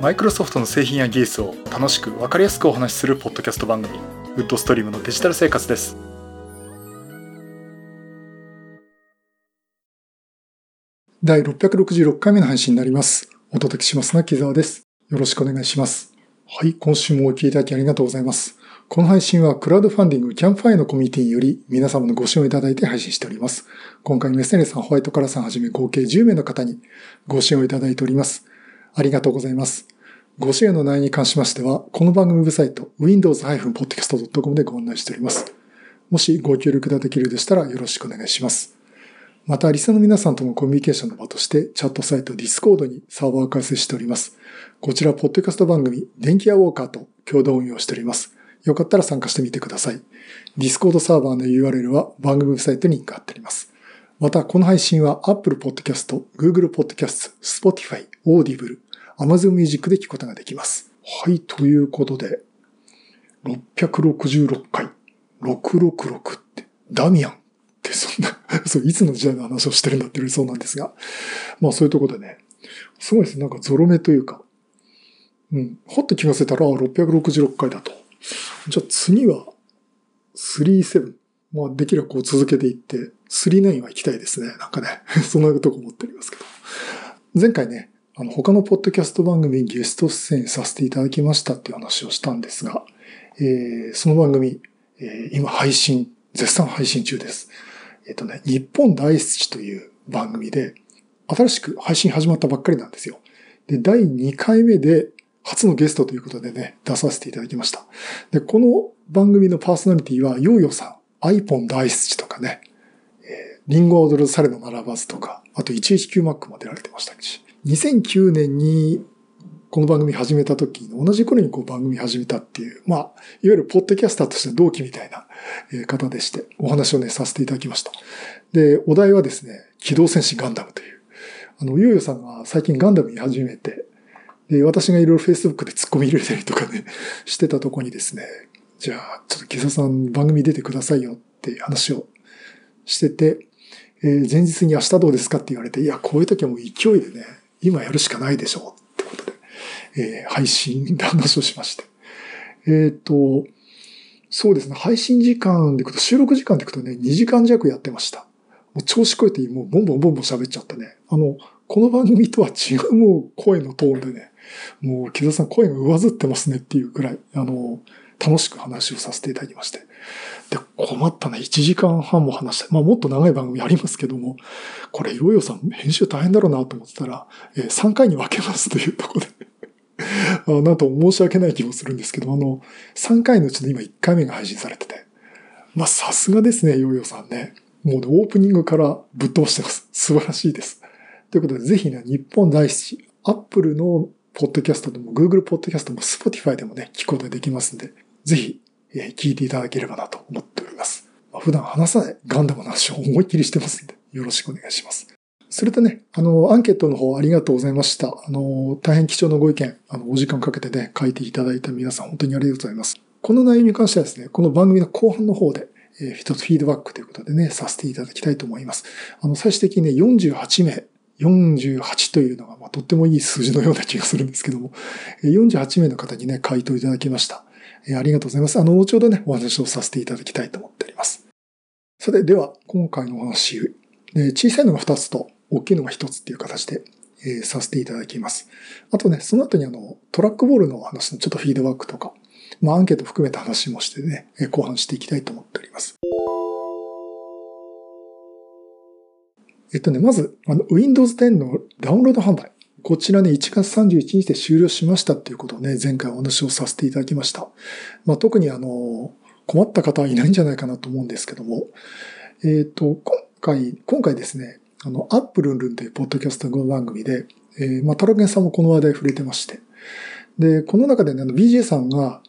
マイクロソフトの製品や技術を楽しく分かりやすくお話しするポッドキャスト番組ウッドストリームのデジタル生活です。第666回目の配信になります。お届けしますのは木澤です。よろしくお願いします。はい今週もお聞きいただきありがとうございます。この配信はクラウドファンディングキャンファイのコミュニティにより皆様のご支援をいただいて配信しております。今回メッセネさん、ホワイトカラーさんはじめ合計10名の方にご支援をいただいております。ありがとうございます。ご支援の内容に関しましては、この番組ウェブサイト windows-podcast.com でご案内しております。もしご協力いただけるでしたらよろしくお願いします。また、リスナーの皆さんとのコミュニケーションの場として、チャットサイト Discord にサーバーを開設しております。こちら、ポッドキャスト番組、電気屋ウォーカーと共同運用しております。よかったら参加してみてください。Discord サーバーの URL は番組ウェブサイトにリンク貼ってあります。また、この配信は Apple Podcast、Google Podcast、Spotify、Audible、Amazon Music で聞くことができます。はい、ということで、666回、666って、ダミアンってそんな そう、いつの時代の話をしてるんだって言われそうなんですが、まあそういうところでね、すごいですね。なんかゾロ目というか、うん、ほっと気がせたら、666回だと。じゃあ次は37。まあできればこう続けていって、39は行きたいですね。なんかね、そんなとこ思っておりますけど。前回ね、あの他のポッドキャスト番組にゲスト出演させていただきましたっていう話をしたんですが、えー、その番組、えー、今配信、絶賛配信中です。えっ、とね、日本大好きという番組で、新しく配信始まったばっかりなんですよ。で、第2回目で初のゲストということでね、出させていただきました。で、この番組のパーソナリティは、ヨーヨーさん、アイポン大好きとかね、えー、リンゴ踊る猿の並ばずとか、あと 119Mac も出られてましたし、2009年にこの番組始めた時に、同じ頃にこう番組始めたっていう、まあ、いわゆるポッドキャスターとして同期みたいな方でして、お話をね、させていただきました。で、お題はですね、機動戦士ガンダムという、あの、ヨーヨーさんが最近ガンダムに始めて、で、私がいろいろ Facebook で突っ込み入れたりとかね、してたとこにですね、じゃあ、ちょっと木佐さん番組出てくださいよっていう話をしてて、えー、前日に明日どうですかって言われて、いや、こういう時はもう勢いでね、今やるしかないでしょうってことで、えー、配信で話をしまして。えっ、ー、と、そうですね、配信時間でいくと、収録時間でいくとね、2時間弱やってました。もう調子こえて、もうボンボンボンボン喋っちゃってね。あの、この番組とは違うもう声のトーンでね、もう木田さん声が上ずってますねっていうくらい、あの、楽しく話をさせていただきまして。で、困ったね。1時間半も話した。まあもっと長い番組ありますけども、これ、ヨーヨーさん編集大変だろうなと思ってたら、えー、3回に分けますというところで あなんと申し訳ない気もするんですけど、あの、3回のうちの今1回目が配信されてて。まあさすがですね、ヨーヨーさんね。もう、オープニングからぶっ飛ばしてます。素晴らしいです。ということで、ぜひね、日本大好き、アップルのポッドキャストでも、Google ポッドキャストも Spotify でもね、聞くことができますんで、ぜひ、え、聞いていただければなと思っております。まあ、普段話さないガンダムの話を思いっきりしてますんで、よろしくお願いします。それとね、あの、アンケートの方ありがとうございました。あの、大変貴重なご意見、あの、お時間かけてね、書いていただいた皆さん、本当にありがとうございます。この内容に関してはですね、この番組の後半の方で、えー、一つフィードバックということでね、させていただきたいと思います。あの、最終的にね、48名、48というのが、まあ、とってもいい数字のような気がするんですけども、48名の方にね、回答いただきました。ありがとうございます。あの、後ほどね、お話をさせていただきたいと思っております。さて、では、今回のお話、小さいのが2つと、大きいのが1つっていう形で、えー、させていただきます。あとね、その後にあの、トラックボールの話のちょっとフィードバックとか、まあ、アンケート含めた話もしてね、後半していきたいと思っております。えっとね、まず、あの、Windows 10のダウンロード販売。こちらね、1月31日で終了しましたっていうことをね、前回お話をさせていただきました。まあ、特にあの、困った方はいないんじゃないかなと思うんですけども、えっ、ー、と、今回、今回ですね、あの、アップルンルンというポッドキャスト番組で、えー、まあ、タロケンさんもこの話題触れてまして、で、この中でね、BJ さんが、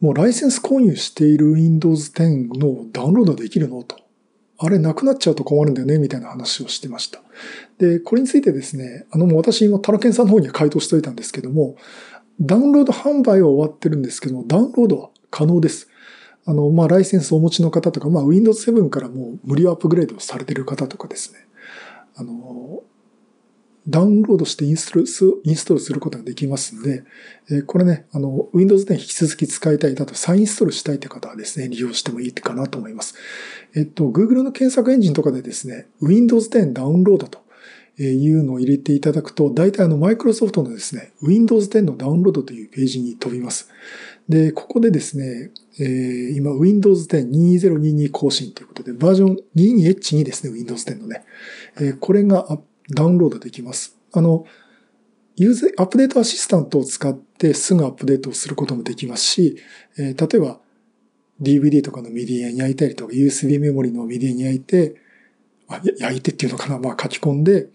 もうライセンス購入している Windows 10のダウンロードできるのと。あれなくなっちゃうと困るんだよね、みたいな話をしてました。で、これについてですね、あの、もう私今、タロケンさんの方には回答しといたんですけども、ダウンロード販売は終わってるんですけども、ダウンロードは可能です。あの、まあ、ライセンスをお持ちの方とか、まあ、Windows 7からもう無料アップグレードされてる方とかですね、あの、ダウンロードしてインストールすインストールすることができますんで、えこれね、あの、Windows 10引き続き使いたい、だと再インストールしたいって方はですね、利用してもいいかなと思います。えっと、Google の検索エンジンとかでですね、Windows 10ダウンロードというのを入れていただくと、大体あの、Microsoft のですね、Windows 10のダウンロードというページに飛びます。で、ここでですね、えー、今 Windows 10 2022更新ということで、バージョン 22H2 ですね、Windows 10のね。えー、これがあっダウンロードできます。あの、ユーズ、アップデートアシスタントを使ってすぐアップデートをすることもできますし、えー、例えば DVD とかのメディアに焼いたりとか、USB メモリのメディアに焼いて、あ焼いてっていうのかな、まあ書き込んで、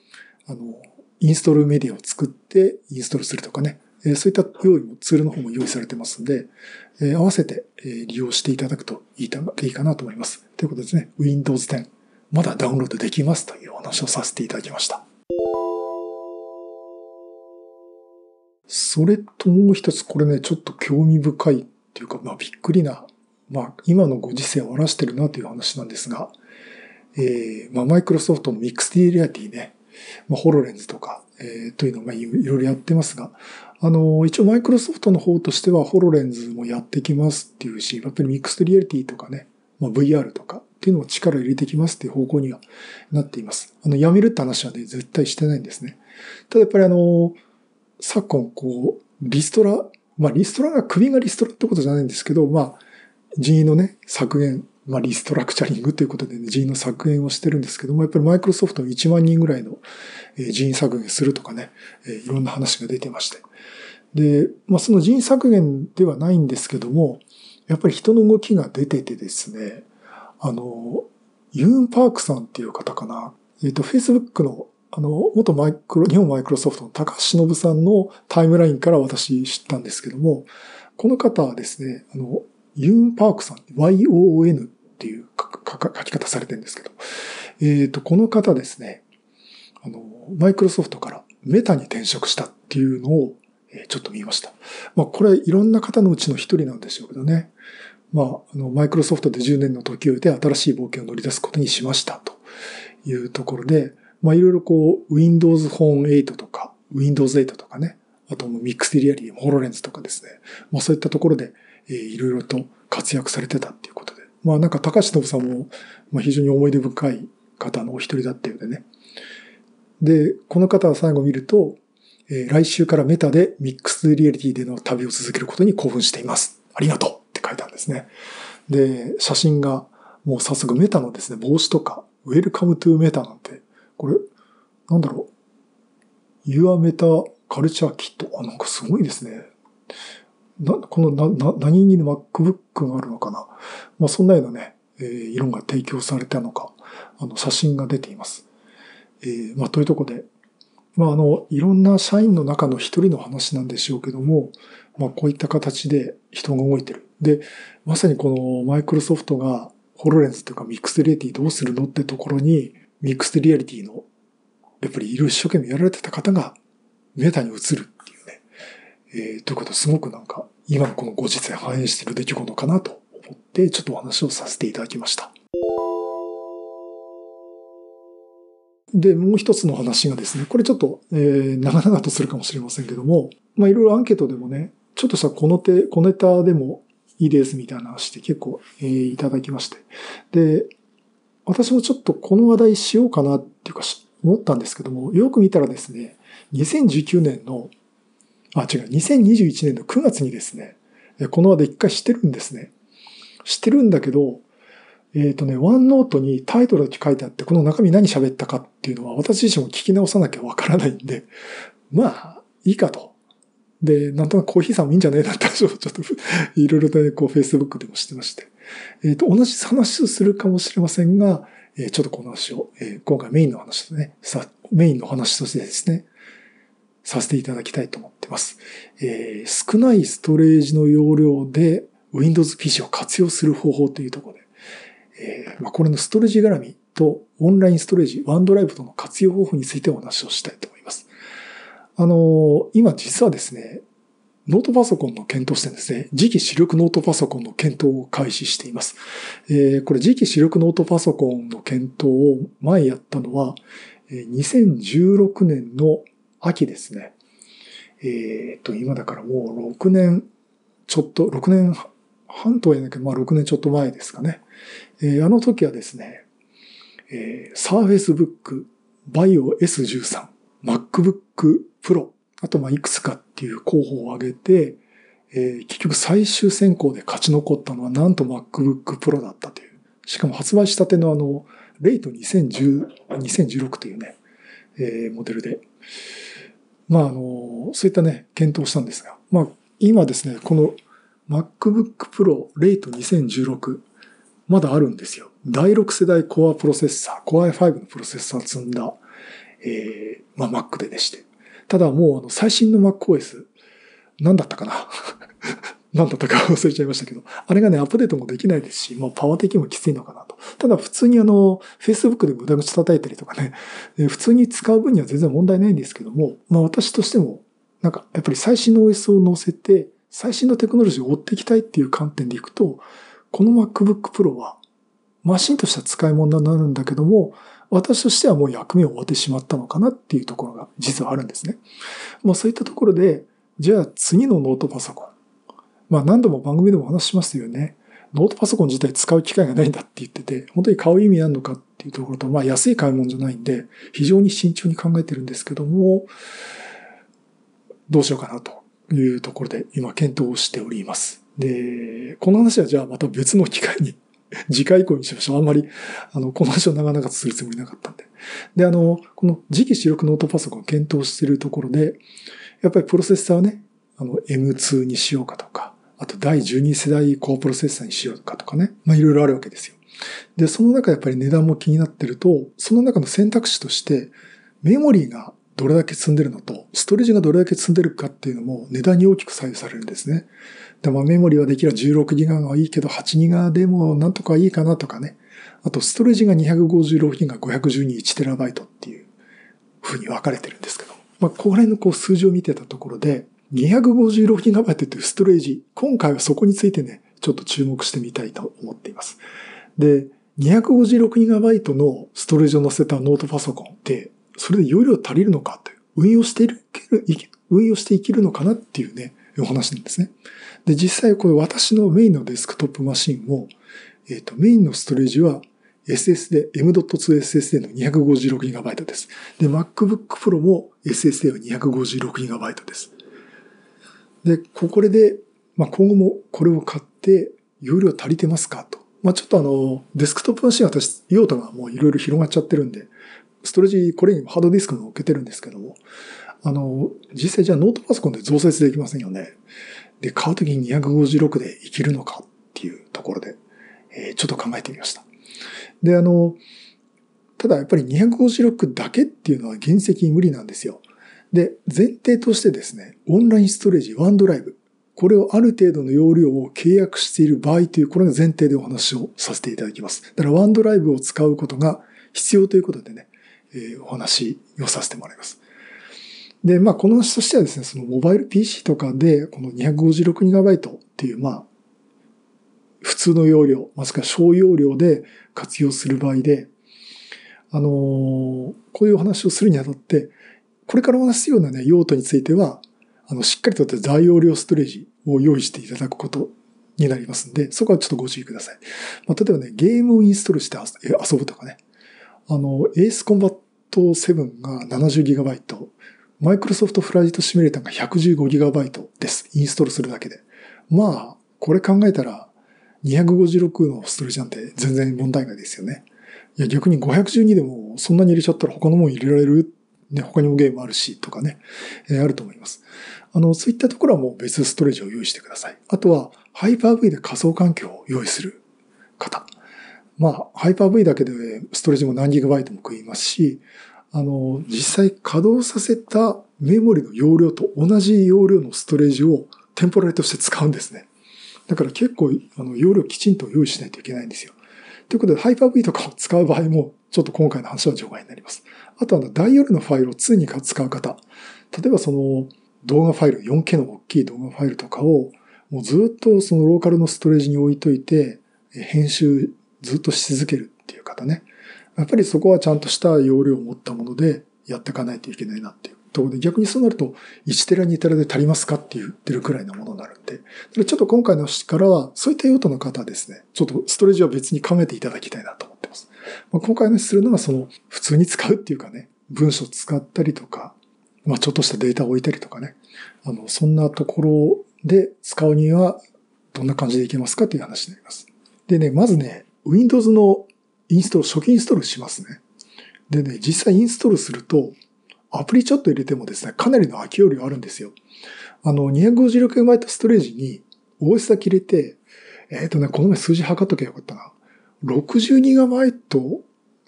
あの、インストールメディアを作ってインストールするとかね、えそういった用意も、ツールの方も用意されてますんで、え合わせて、え利用していただくといいいいかなと思います。ということですね、Windows 10、まだダウンロードできますというお話をさせていただきました。それともう一つ、これね、ちょっと興味深いっていうか、まあびっくりな、まあ今のご時世を荒らしてるなという話なんですが、えー、まあマイクロソフトのミックスディリアティね、まあホロレンズとか、えー、というのをまあいろいろやってますが、あの、一応マイクロソフトの方としてはホロレンズもやってきますっていうし、やっぱりミックスリアリティとかね、まあ、VR とかっていうのを力を入れてきますっていう方向にはなっています。あの、やめるって話はね、絶対してないんですね。ただやっぱりあの、昨今こう、リストラ、まあリストラが首がリストラってことじゃないんですけど、まあ人員のね、削減、まあリストラクチャリングということで、ね、人員の削減をしてるんですけども、やっぱりマイクロソフトの1万人ぐらいの人員削減するとかね、いろんな話が出てまして。で、まあ、その人員削減ではないんですけども、やっぱり人の動きが出ててですね、あの、ユーン・パークさんっていう方かな。えっ、ー、と、Facebook の、あの、元マイクロ、日本マイクロソフトの高橋忍さんのタイムラインから私知ったんですけども、この方はですね、あの、ユーン・パークさん、YON っていう書き方されてるんですけど、えっ、ー、と、この方ですね、あの、マイクロソフトからメタに転職したっていうのをちょっと見ました。まあ、これいろんな方のうちの一人なんでしょうけどね。まあ、あの、マイクロソフトで10年の時を経て新しい冒険を乗り出すことにしましたというところで、まあ、いろいろこう、Windows Phone 8とか、Windows 8とかね、あともミックスデリアリー、ホロレンズとかですね。まあ、そういったところで、えー、いろいろと活躍されてたっていうことで。まあ、なんか高橋信さんも、まあ、非常に思い出深い方のお一人だったようでね。で、この方は最後見ると、えー、来週からメタでミックスリアリティでの旅を続けることに興奮しています。ありがとういたんですね。で、写真がもう早速メタのですね、帽子とか、 Welcome to Meta なんて、これ、なんだろう。Your Meta Culture Kit。あ、なんかすごいですね。な、このな、な、何に MacBook があるのかな。まあそんなようなね、えー、色が提供されたのか、あの写真が出ています。えー、まあというとこで、まあ、あの、いろんな社員の中の一人の話なんでしょうけども、まあ、こういった形で人が動いてる。で、まさにこのマイクロソフトがホロレンズというかミックスリアリティどうするのってところに、ミックスリアリティの、やっぱりいろいろ一生懸命やられてた方がメタに移るっていうね。えー、ということすごくなんか、今のこのご時世反映している出来事かなと思って、ちょっとお話をさせていただきました。で、もう一つの話がですね、これちょっと、えー、長々とするかもしれませんけども、まあいろいろアンケートでもね、ちょっとしたこの手、小ネタでもいいですみたいな話で結構、えー、いただきまして。で、私もちょっとこの話題しようかなっていうか思ったんですけども、よく見たらですね、2019年の、あ、違う、2021年の9月にですね、この話題一回してるんですね。してるんだけど、えっ、ー、とね、ワンノートにタイトルだけ書いてあって、この中身何喋ったかっていうのは私自身も聞き直さなきゃわからないんで、まあ、いいかと。で、なんとなくコーヒーさんもいいんじゃねえなって話をちょっといろいろとね、こう Facebook でもしてまして。えっ、ー、と、同じ話をするかもしれませんが、えー、ちょっとこの話を、えー、今回メインの話とね、さ、メインの話としてですね、させていただきたいと思ってます。えー、少ないストレージの容量で Windows PC を活用する方法というところで、えー、まあ、これのストレージ絡みとオンラインストレージ、ワンドライブとの活用方法についてお話をしたいと。あの、今実はですね、ノートパソコンの検討してですね、次期主力ノートパソコンの検討を開始しています。えー、これ次期主力ノートパソコンの検討を前やったのは、2016年の秋ですね。えっ、と、今だからもう6年ちょっと、6年半とは言えないけど、まあ6年ちょっと前ですかね。えー、あの時はですね、えー、Surface Book Bio S13、MacBook Pro、あとまあいくつかっていう候補を挙げて、えー、結局最終選考で勝ち残ったのはなんと MacBook Pro だったという。しかも発売したてのあの、レイト2010、2016というね、えー、モデルで。まああの、そういったね、検討したんですが、まあ今ですね、この MacBook Pro レイト2016、まだあるんですよ。第6世代 Core プロセッサー、Core i5 のプロセッサー積んだ、えー、まあ Mac ででして。ただもうあの最新の MacOS、何だったかな？何だったか 忘れちゃいましたけど、あれがね、アップデートもできないですし、まあ、パワー的にもきついのかなと。ただ、普通にあの、Facebook で無駄口叩いたりとかね、普通に使う分には全然問題ないんですけども、まあ、私としても、なんか、やっぱり最新の OS を載せて、最新のテクノロジーを追っていきたいっていう観点でいくと、この MacBook Pro は、マシンとしては使い物になるんだけども、私としてはもう役目を終わってしまったのかなっていうところが実はあるんですね。まあそういったところで、じゃあ次のノートパソコン。まあ何度も番組でも話ししますよね。ノートパソコン自体使う機会がないんだって言ってて、本当に買う意味あるのかっていうところと、まあ安い買い物じゃないんで、非常に慎重に考えてるんですけども、どうしようかなというところで今検討しております。で、この話はじゃあまた別の機会に 次回以降にしましょう。あんまり、あの、この話を長々とするつもりなかったんで。で、あの、この次期主力ノートパソコンを検討しているところで、やっぱりプロセッサーをね、あの、M2 にしようかとか、あと第12世代高プロセッサーにしようかとかね。まあいろいろあるわけですよ。で、その中やっぱり値段も気になってると、その中の選択肢として、メモリーがどれだけ積んでるのと、ストレージがどれだけ積んでるかっていうのも値段に大きく左右されるんですね。でまあメモリはできれば16ギガがいいけど8ギガでもなんとかいいかなとかね。あとストレージが256ギガ512 1テラバイトっていう風に分かれてるんですけど。まあここら辺のこう数字を見てたところで、256ギガバイトっていうストレージ、今回はそこについてね、ちょっと注目してみたいと思っています。で、256ギガバイトのストレージを載せたノートパソコンって、それで容量足りるのかという、運用している、運用していけるのかなっていうね、お話なんですね。で、実際これ私のメインのデスクトップマシンも、えっ、ー、と、メインのストレージは SSD、M.2SSD の 256GB です。で、MacBook Pro も SSD は 256GB です。で、これで、まあ、今後もこれを買って容量足りてますか？と。まあ、ちょっとあの、デスクトップマシン私、用途がもういろいろ広がっちゃってるんで、ストレージ、これにもハードディスクも置けてるんですけども、あの、実際じゃあノートパソコンで増設できませんよね。で、買うときに256でいけるのかっていうところで、えー、ちょっと考えてみました。で、あの、ただやっぱり256だけっていうのは原石無理なんですよ。で、前提としてですね、オンラインストレージ、ワンドライブ。これをある程度の容量を契約している場合という、これが前提でお話をさせていただきます。だからワンドライブを使うことが必要ということでね、えー、お話をさせてもらいます。で、まあ、この話としてはですね、そのモバイル PC とかで、この 256GB っていう、まあ、普通の容量、もしくは小容量で活用する場合で、あのー、こういうお話をするにあたって、これからお話すようなね、用途については、あの、しっかりとって大容量ストレージを用意していただくことになりますんで、そこはちょっとご注意ください。まあ、例えばね、ゲームをインストールして遊ぶとかね、あの、エースコンバット7が 70GB、マイクロソフトフライトシミュレーターが 115GB です。インストールするだけで。まあ、これ考えたら、256のストレージなんて全然問題外ですよね。いや、逆に512でもそんなに入れちゃったら他のもん入れられる？ね、他にもゲームあるし、とかね、えー、あると思います。あの、そういったところはもう別ストレージを用意してください。あとは、ハイパー V で仮想環境を用意する方。まあ、ハイパー V だけでストレージも何ギガバイトも食いますし、あの、実際稼働させたメモリの容量と同じ容量のストレージをテンポラリとして使うんですね。だから結構、あの、容量きちんと用意しないといけないんですよ。ということで、ハイパー V とかを使う場合も、ちょっと今回の話は除外になります。あとは、大容量のファイルを2に使う方。例えばその、動画ファイル、4K の大きい動画ファイルとかを、もうずっとそのローカルのストレージに置いといて、編集ずっとし続けるっていう方ね。やっぱりそこはちゃんとした容量を持ったものでやっていかないといけないなっていうところで、逆にそうなると1テラ2テラで足りますかって言ってるくらいのものになるんで、ちょっと今回のからはそういった用途の方ですね、ちょっとストレージは別に考えていただきたいなと思ってます。まあ、今回のするのはその普通に使うっていうかね、文章使ったりとか、まあちょっとしたデータを置いたりとかね、あの、そんなところで使うにはどんな感じでいけますかという話になります。でね、まずね、Windows のインストール、初期インストールしますね。でね、実際インストールすると、アプリちょっと入れてもですね、かなりの空き容量あるんですよ。あの、256MB ストレージに OS だけ入れて、えっ、ー、とね、この前数字測っときゃよかったな。60GB、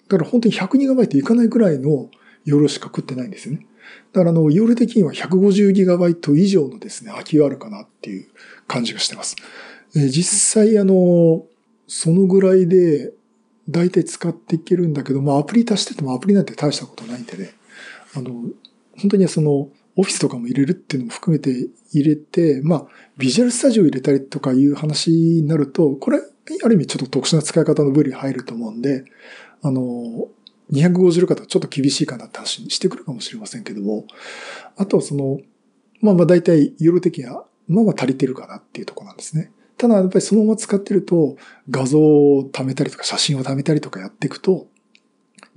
だから本当に 100GB いかないぐらいの容量しか食ってないんですよね。だからあの、容量的には 150GB 以上のですね、空きがあるかなっていう感じがしてます。え実際あの、そのぐらいで大体使っていけるんだけど、まあアプリ足しててもアプリなんて大したことないんでね、あの、本当にその、オフィスとかも入れるっていうのも含めて入れて、まあ、ビジュアルスタジオ入れたりとかいう話になると、これ、ある意味ちょっと特殊な使い方の部類入ると思うんで、あの、250方ちょっと厳しいかなって話にしてくるかもしれませんけども、あとはその、まあまあ大体、ユーロ的には、まあまあ足りてるかなっていうところなんですね。ただやっぱりそのまま使ってると画像を貯めたりとか写真を貯めたりとかやっていくと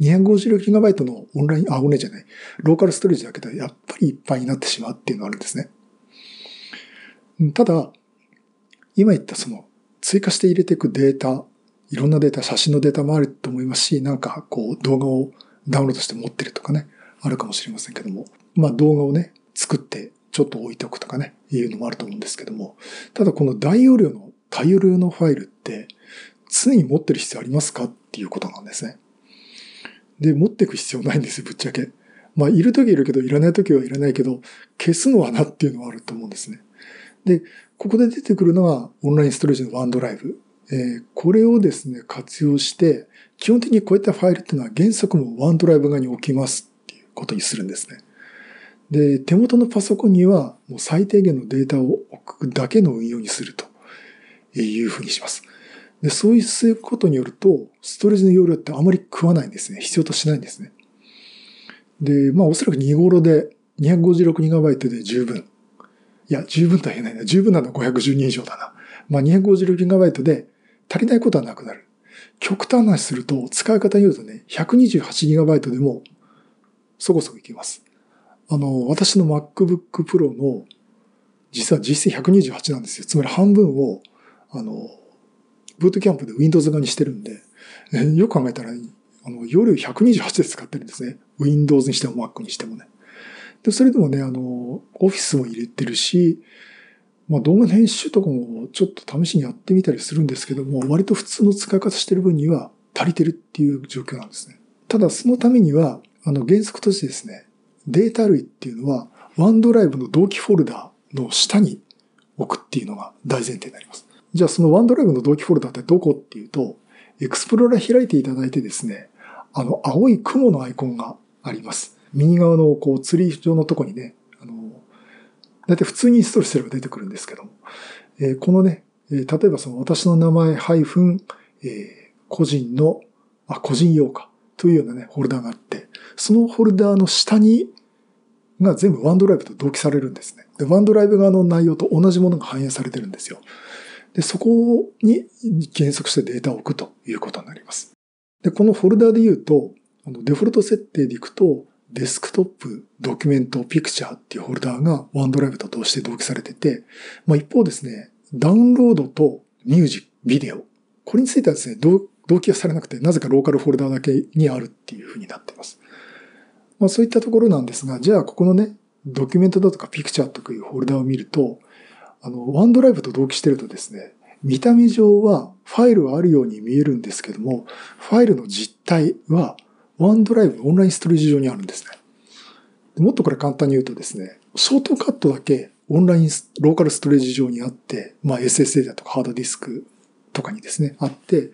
256GB のオンライン、あ、オンラインじゃない、ローカルストレージだけでやっぱりいっぱいになってしまうっていうのがあるんですね。ただ、今言ったその追加して入れていくデータ、いろんなデータ、写真のデータもあると思いますし、なんかこう動画をダウンロードして持ってるとかね、あるかもしれませんけども、まあ動画をね、作ってちょっと置いておくとかね、いうのもあると思うんですけども、ただこの大容量の大容量のファイルって常に持ってる必要ありますかっていうことなんですね。で、持っていく必要ないんですよ、ぶっちゃけ。まあ、いるときいるけど、いらないときはいらないけど、消すのはなっていうのはあると思うんですね。で、ここで出てくるのがオンラインストレージのワンドライブ。えー、これをですね、活用して、基本的にこういったファイルっていうのは原則もワンドライブ側に置きますっていうことにするんですね。で、手元のパソコンにはもう最低限のデータを置くだけの運用にするというふうにします。で、そうすることによると、ストレージの容量ってあまり食わないんですね。必要としないんですね。で、まあおそらく2頃で 256GB で十分。いや、十分とは言えないな。十分なのは512以上だな。まあ 256GB で足りないことはなくなる。極端な話すると、使い方によるとね、128GB でもそこそこいけます。あの、私の MacBook Pro の実は実質128なんですよ。つまり半分を、あの、ブートキャンプで Windows 側にしてるんで、よく考えたら、あの、夜128で使ってるんですね。Windows にしても Mac にしてもね。で、それでもね、あの、オフィスも入れてるし、まあ動画編集とかもちょっと試しにやってみたりするんですけども、割と普通の使い方してる分には足りてるっていう状況なんですね。ただそのためには、あの原則としてですね、データ類っていうのは、ワンドライブの同期フォルダーの下に置くっていうのが大前提になります。じゃあそのワンドライブの同期フォルダーってどこっていうと、エクスプローラー開いていただいてですね、あの青い雲のアイコンがあります。右側のこうツリー上のとこにね、あの、だいたい普通にインストールすれば出てくるんですけども、えー、このね、例えばその私の名前ハイフン、えー、個人の、あ、個人用かというようなね、フォルダがあって、そのフォルダーの下にが全部ワンドライブと同期されるんですね。で、ワンドライブ側の内容と同じものが反映されてるんですよ。で、そこに原則してデータを置くということになります。で、このフォルダで言うと、あのデフォルト設定でいくと、デスクトップ、ドキュメント、ピクチャーっていうフォルダーがワンドライブと同して同期されてて、まあ、一方ですね、ダウンロードとミュージック、ビデオ。これについてはですね、同期はされなくて、なぜかローカルフォルダーだけにあるっていうふうになっています。まあそういったところなんですが、じゃあここのね、ドキュメントだとかピクチャーとかいうフォルダを見ると、あの、ワンドライブと同期してるとですね、見た目上はファイルはあるように見えるんですけども、ファイルの実体はワンドライブオンラインストレージ上にあるんですね。もっとこれ簡単に言うとですね、ショートカットだけオンライン、ローカルストレージ上にあって、まあ SSD だとかハードディスクとかにですね、あって、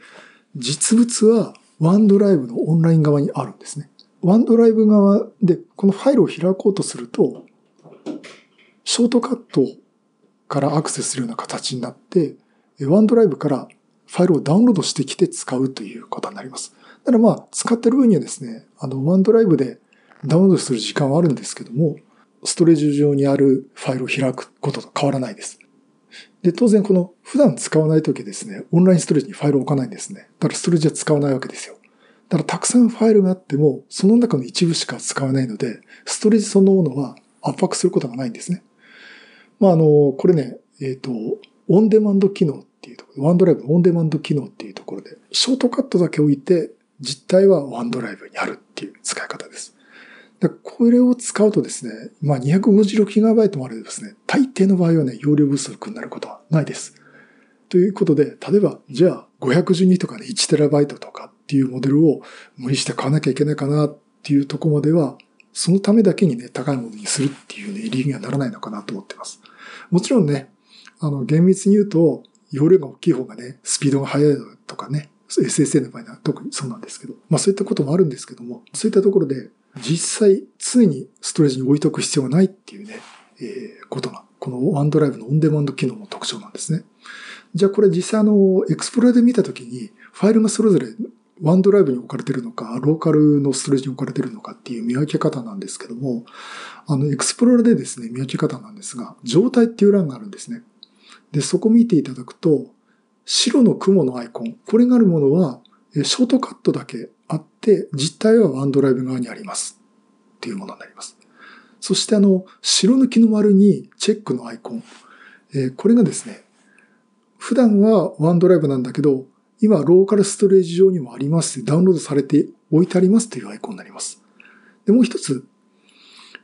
実物はワンドライブのオンライン側にあるんですね。ワンドライブ側でこのファイルを開こうとすると、ショートカットからアクセスするような形になって、ワンドライブからファイルをダウンロードしてきて使うということになります。ただまあ、使ってる分にはですね、あの、ワンドライブでダウンロードする時間はあるんですけども、ストレージ上にあるファイルを開くことと変わらないです。で、当然この普段使わないときですね、オンラインストレージにファイルを置かないんですね。だからストレージは使わないわけですよ。だからたくさんファイルがあっても、その中の一部しか使わないので、ストレージそのものは圧迫することがないんですね。まあ、あの、これね、えっ、ー、と、オンデマンド機能っていうところ、ワンドライブのオンデマンド機能っていうところで、ショートカットだけ置いて、実体はワンドライブにあるっていう使い方です。でこれを使うとですね、まあ 256GB もあれですね、大抵の場合はね、容量不足になることはないです。ということで、例えば、じゃあ512とかね、1TB とかっていうモデルを無理して買わなきゃいけないかなっていうとこまでは、そのためだけにね、高いものにするっていうね、理由にはならないのかなと思ってます。もちろんね、あの、厳密に言うと、容量が大きい方がね、スピードが速いとかね、SSA の場合は特にそうなんですけど、まあそういったこともあるんですけども、そういったところで、実際常にストレージに置いとく必要がないっていうね、えー、ことが、このワンドライブのオンデマンド機能の特徴なんですね。じゃあこれ実際あの、エクスプローラーで見たときに、ファイルがそれぞれワンドライブに置かれてるのか、ローカルのストレージに置かれてるのかっていう見分け方なんですけども、あの、エクスプローラーでですね、見分け方なんですが、状態っていう欄があるんですね。で、そこ見ていただくと、白の雲のアイコン、これがあるものは、ショートカットだけあって、実体はワンドライブ側にあります。っていうものになります。そしてあの、白抜きの丸にチェックのアイコン。え、これがですね、普段はワンドライブなんだけど、今ローカルストレージ上にもあります。ダウンロードされて置いてありますというアイコンになります。で、もう一つ、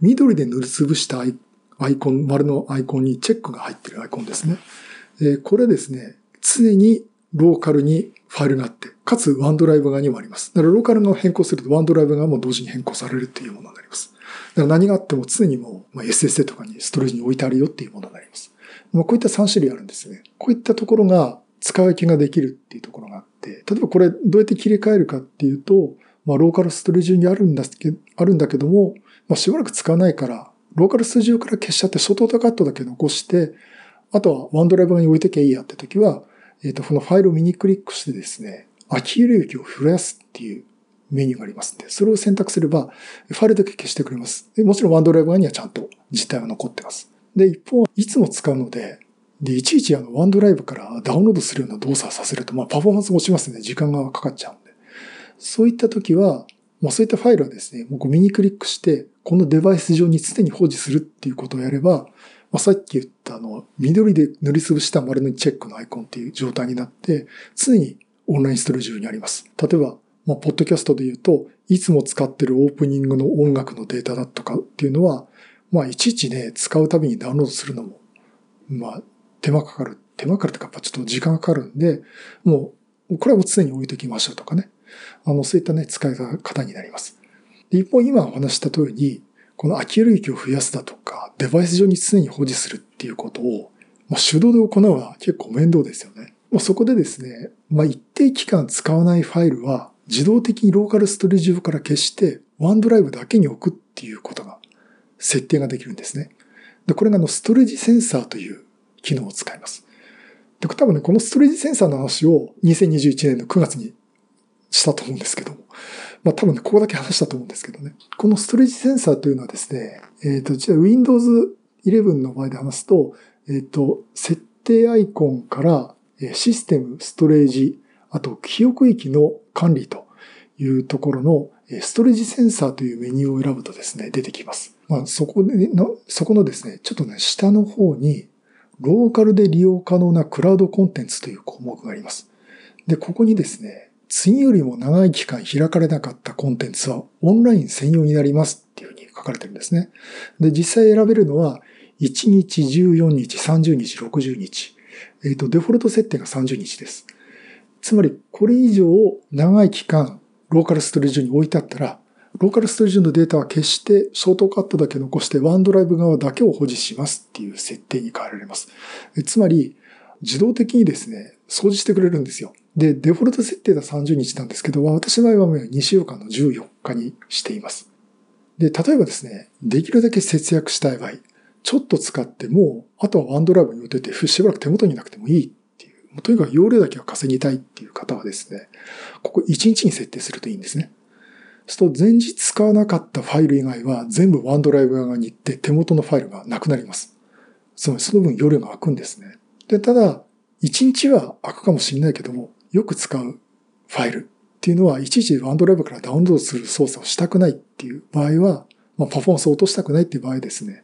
緑で塗りつぶしたアイコン、丸のアイコンにチェックが入っているアイコンですね。え、これですね、常にローカルにファイルがあって、かつワンドライブ側にもあります。だからローカル側を変更するとワンドライブ側も同時に変更されるっていうものになります。だから何があっても常にもう、ま、SSA とかにストレージに置いてあるよっていうものになります。ま、こういった3種類あるんですね。こういったところが使い分けができるっていうところがあって、例えばこれどうやって切り替えるかっていうと、まあ、ローカルストレージにあるんだけあるんだけども、まあ、しばらく使わないから、ローカルスタジオから消しちゃってショートカットだけ残して、あとはワンドライブに置いときゃいいやって時は、えっ、ー、と、このファイルを右クリックしてですね、空き領域を増やすっていうメニューがありますんで、それを選択すれば、ファイルだけ消してくれます。もちろんワンドライブ側にはちゃんと実体は残ってます。で、一方、いつも使うので、で、いちいちあの、ワンドライブからダウンロードするような動作させると、まあ、パフォーマンスが落ちますね。時間がかかっちゃうんで。そういった時は、まあ、そういったファイルはですね、もう右クリックして、このデバイス上に常に保持するっていうことをやれば、まあ、さっき言ったあの、緑で塗りつぶした丸のチェックのアイコンっていう状態になって、常にオンラインストレージ上にあります。例えば、まあ、ポッドキャストで言うと、いつも使ってるオープニングの音楽のデータだとかっていうのは、まあ、いちいちね、使うたびにダウンロードするのも、まあ、手間かかる。手間かかるとか、やっぱちょっと時間かかるんで、もう、これは常に置いときましょうとかね。あの、そういったね、使い方になります。で一方、今お話した通りに、この空き領域を増やすだとか、デバイス上に常に保持するっていうことを、まあ、手動で行うのは結構面倒ですよね。まあ、そこでですね、まあ、一定期間使わないファイルは自動的にローカルストレージ上から消して、ワンドライブだけに置くっていうことが、設定ができるんですね。で、これがあの、ストレージセンサーという機能を使います。で、多分ね、このストレージセンサーの話を2021年の9月にしたと思うんですけども、まあ多分ね、ここだけ話したと思うんですけどね。このストレージセンサーというのはですね、えっ、ー、と、じゃあ Windows 11の場合で話すと、えっ、ー、と、設定アイコンからシステム、ストレージ、あと記憶域の管理というところのストレージセンサーというメニューを選ぶとですね、出てきます。まあそこでの、そこのですね、ちょっとね、下の方にローカルで利用可能なクラウドコンテンツという項目があります。で、ここにですね、次よりも長い期間開かれなかったコンテンツはオンライン専用になりますっていうふうに書かれてるんですね。で、実際選べるのは1日、14日、30日、60日。えっ、ー、と、デフォルト設定が30日です。つまり、これ以上長い期間、ローカルストレージに置いてあったら、ローカルストレージのデータは決してショートカットだけ残してワンドライブ側だけを保持しますっていう設定に変えられます。つまり、自動的にですね、掃除してくれるんですよ。で、デフォルト設定が30日なんですけど、私の場合は2週間の14日にしています。で、例えばですね、できるだけ節約したい場合、ちょっと使っても、あとはワンドライブに置いといて、しばらく手元になくてもいいっていうとにかく容量だけは稼ぎたいっていう方はですね、ここ1日に設定するといいんですね。そうすると前日使わなかったファイル以外は全部ワンドライブ側に行って手元のファイルがなくなります。つまりその分容量が空くんですね。で、ただ、1日は空くかもしれないけども、よく使うファイルっていうのは、いちいちワンドライブからダウンロードする操作をしたくないっていう場合は、まあ、パフォーマンスを落としたくないっていう場合ですね。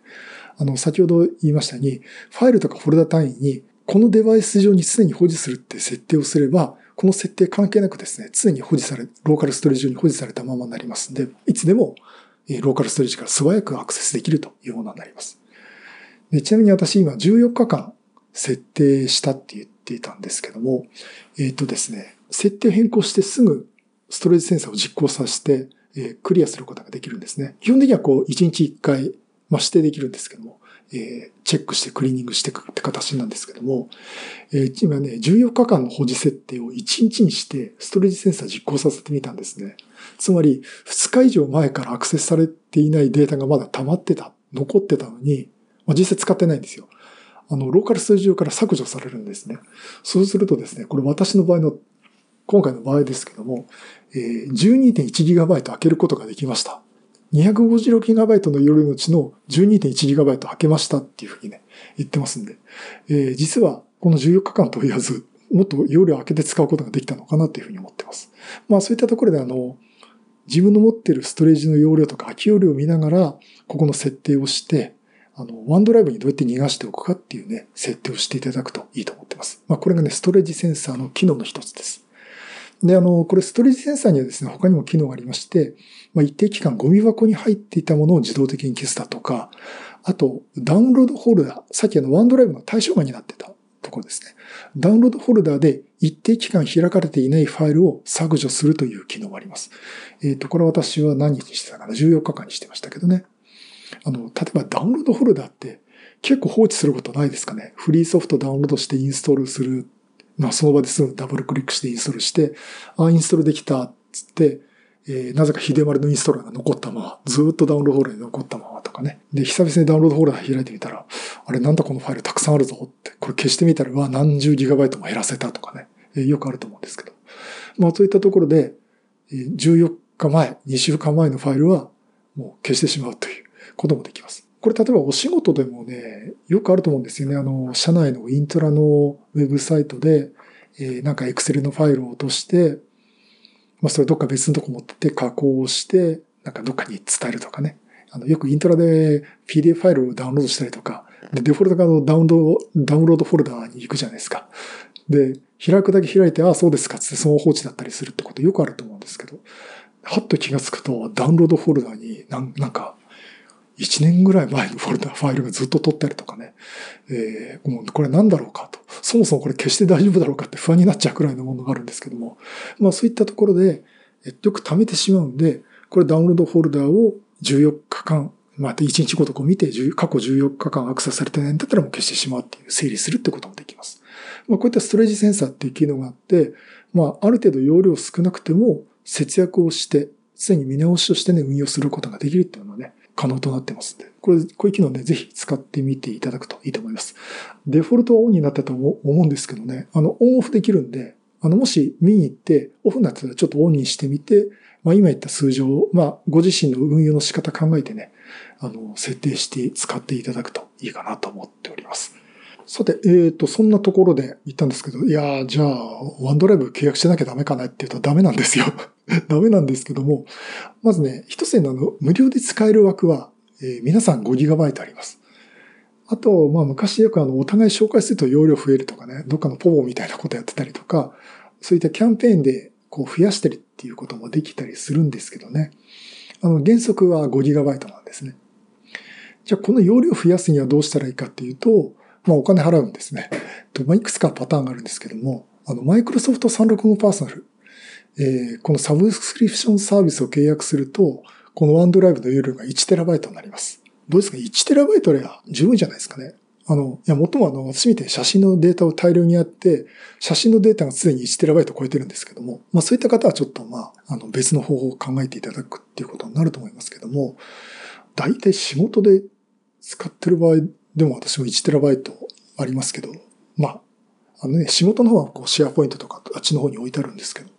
あの、先ほど言いましたように、ファイルとかフォルダ単位に、このデバイス上に常に保持するって設定をすれば、この設定関係なくですね、常に保持され、ローカルストレージ上に保持されたままになりますんで、いつでもローカルストレージから素早くアクセスできるというものになります。でちなみに私今14日間設定したって言っていたんですけども、えっ、ー、とですね、設定変更してすぐストレージセンサーを実行させて、えー、クリアすることができるんですね。基本的にはこう1日1回、まあ、指定できるんですけども、えー、チェックしてクリーニングしていくって形なんですけども、えー、今ね、14日間の保持設定を1日にしてストレージセンサー実行させてみたんですね。つまり、2日以上前からアクセスされていないデータがまだ溜まってた、残ってたのに、まあ、実際使ってないんですよ。あの、ローカル数字上から削除されるんですね。そうするとですね、これ私の場合の、今回の場合ですけども、えー、12.1GB 開けることができました。256GB の容量のうちの 12.1GB 開けましたっていうふうにね、言ってますんで、えー、実はこの14日間と言わず、もっと容量開けて使うことができたのかなというふうに思ってます。まあそういったところであの、自分の持っているストレージの容量とか空き容量を見ながら、ここの設定をして、あの、ワンドライブにどうやって逃がしておくかっていうね、設定をしていただくといいと思ってます。まあ、これがね、ストレージセンサーの機能の一つです。で、あの、これストレージセンサーにはですね、他にも機能がありまして、まあ、一定期間ゴミ箱に入っていたものを自動的に消すだとか、あと、ダウンロードホルダー、さっきあの、ワンドライブの対象外になってたところですね。ダウンロードフォルダーで一定期間開かれていないファイルを削除するという機能があります。えっ、ー、と、これ私は何日にしてたかな ?14 日間にしてましたけどね。あの、例えばダウンロードフォルダーって結構放置することないですかね。フリーソフトダウンロードしてインストールする。まあ、その場ですぐダブルクリックしてインストールして、あ、インストールできたっつって、えー、なぜか秀丸のインストーラーが残ったまま、ずっとダウンロードフォルダに残ったままとかね。で、久々にダウンロードフォルダ開いてみたら、あれなんだこのファイルたくさんあるぞって、これ消してみたら、わ、何十ギガバイトも減らせたとかね。えー、よくあると思うんですけど。まあ、そういったところで、14日前、2週間前のファイルはもう消してしまうということもできます。これ例えばお仕事でもね、よくあると思うんですよね。あの、社内のイントラのウェブサイトで、えー、なんか Excel のファイルを落として、まあそれどっか別のとこ持ってて加工をして、なんかどっかに伝えるとかね。あの、よくイントラで PDF ファイルをダウンロードしたりとか、で、デフォルトがダウンロード、ダウンロードフォルダーに行くじゃないですか。で、開くだけ開いて、ああ、そうですかってその放置だったりするってことよくあると思うんですけど、はっと気がつくと、ダウンロードフォルダーになんなんか、1年ぐらい前のフォルダ、ファイルがずっと取ったりとかね、えー、もうこれ何だろうかと。そもそもこれ消して大丈夫だろうかって不安になっちゃうくらいのものがあるんですけども、まあそういったところで、よく貯めてしまうんで、これダウンロードフォルダを14日間、まあ1日ごとこう見て、過去14日間アクセスされてないんだったらもう消してしまうっていう整理するってこともできます。まあこういったストレージセンサーっていう機能があって、まあある程度容量少なくても節約をして、常に見直しとしてね、運用することができるっていうのはね、可能となってますんで、これ、こういう機能ね、ぜひ使ってみていただくといいと思います。デフォルトはオンになったと思うんですけどね、あの、オンオフできるんで、あの、もし見に行ってオフになったらちょっとオンにしてみて、まあ今言った数字を、まあご自身の運用の仕方考えてね、あの、設定して使っていただくといいかなと思っております。さて、えっ、ー、と、そんなところで言ったんですけど、いやじゃあ、ワンドライブ契約しなきゃダメかなって言うとダメなんですよ。ダメなんですけども、まずね、一つのの、無料で使える枠は、えー、皆さん 5GB あります。あと、まあ昔よくあの、お互い紹介すると容量増えるとかね、どっかのポボみたいなことやってたりとか、そういったキャンペーンでこう増やしたりっていうこともできたりするんですけどね。あの、原則は 5GB なんですね。じゃあこの容量増やすにはどうしたらいいかっていうと、まあお金払うんですね。とまあ、いくつかパターンがあるんですけども、あの、マイクロソフト365パーソナル、えー、このサブスクリプションサービスを契約すると、このワンドライブの容量が 1TB になります。どうですか ?1TB では十分じゃないですかね。あの、いや、もともあの、私みたいに写真のデータを大量にやって、写真のデータがすでに 1TB 超えてるんですけども、まあそういった方はちょっとまあ、あの、別の方法を考えていただくっていうことになると思いますけども、大体仕事で使ってる場合でも私も 1TB ありますけど、まあ、あのね、仕事の方はこうシェアポイントとかあっちの方に置いてあるんですけど。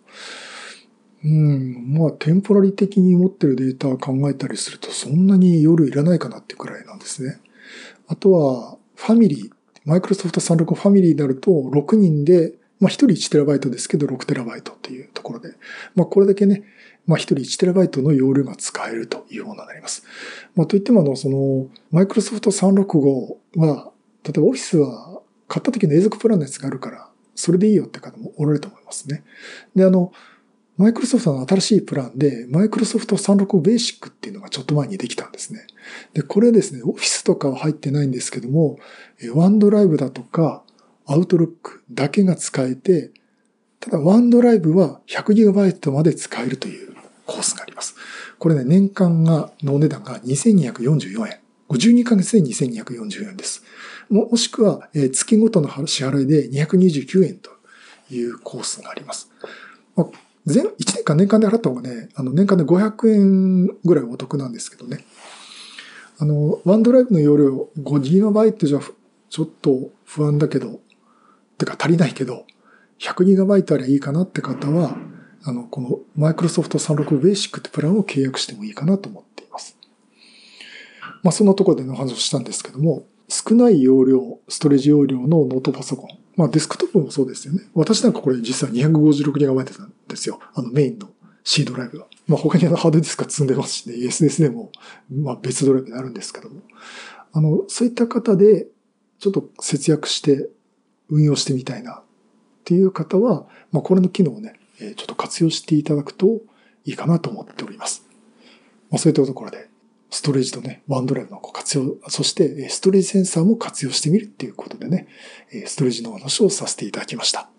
うん、まあ、テンポラリ的に持ってるデータを考えたりすると、そんなに夜いらないかなっていうくらいなんですね。あとは、ファミリー、マイクロソフト365ファミリーになると、6人で、まあ、1人 1TB ですけど、6TB っていうところで、まあ、これだけね、まあ、1人 1TB の容量が使えるというようになります。まあ、といっても、あの、その、マイクロソフト365は、例えばオフィスは買った時の永続プランのやつがあるから、それでいいよって方もおられると思いますね。で、あの、マイクロソフトの新しいプランで、マイクロソフト365ベーシックっていうのがちょっと前にできたんですね。で、これですね、オフィスとかは入ってないんですけども、ワンドライブだとか、アウトロックだけが使えて、ただワンドライブは 100GB まで使えるというコースがあります。これね、年間が、のお値段が2244円。52ヶ月で2244円です。もしくは、月ごとの支払いで229円というコースがあります。全、1年間年間で払った方がね、あの年間で500円ぐらいお得なんですけどね。あの、ワンドライブの容量 5GB じゃちょっと不安だけど、てか足りないけど、100GB あればいいかなって方は、あの、このマイクロソフト36ベーシックってプランを契約してもいいかなと思っています。まあそんなところでの話をしたんですけども、少ない容量、ストレージ容量のノートパソコン。まあデスクトップもそうですよね。私なんかこれ実際 256GB なんですよ。あのメインの C ドライブが。まあ他にあのハードディスクが積んでますしね、SSD もまあ別ドライブになるんですけども。あの、そういった方でちょっと節約して運用してみたいなっていう方は、まあこれの機能をね、ちょっと活用していただくといいかなと思っております。まあそういったところで、ストレージとね、ワンドライブの活用、そしてストレージセンサーも活用してみるっていうことでね、ストレージの話をさせていただきました。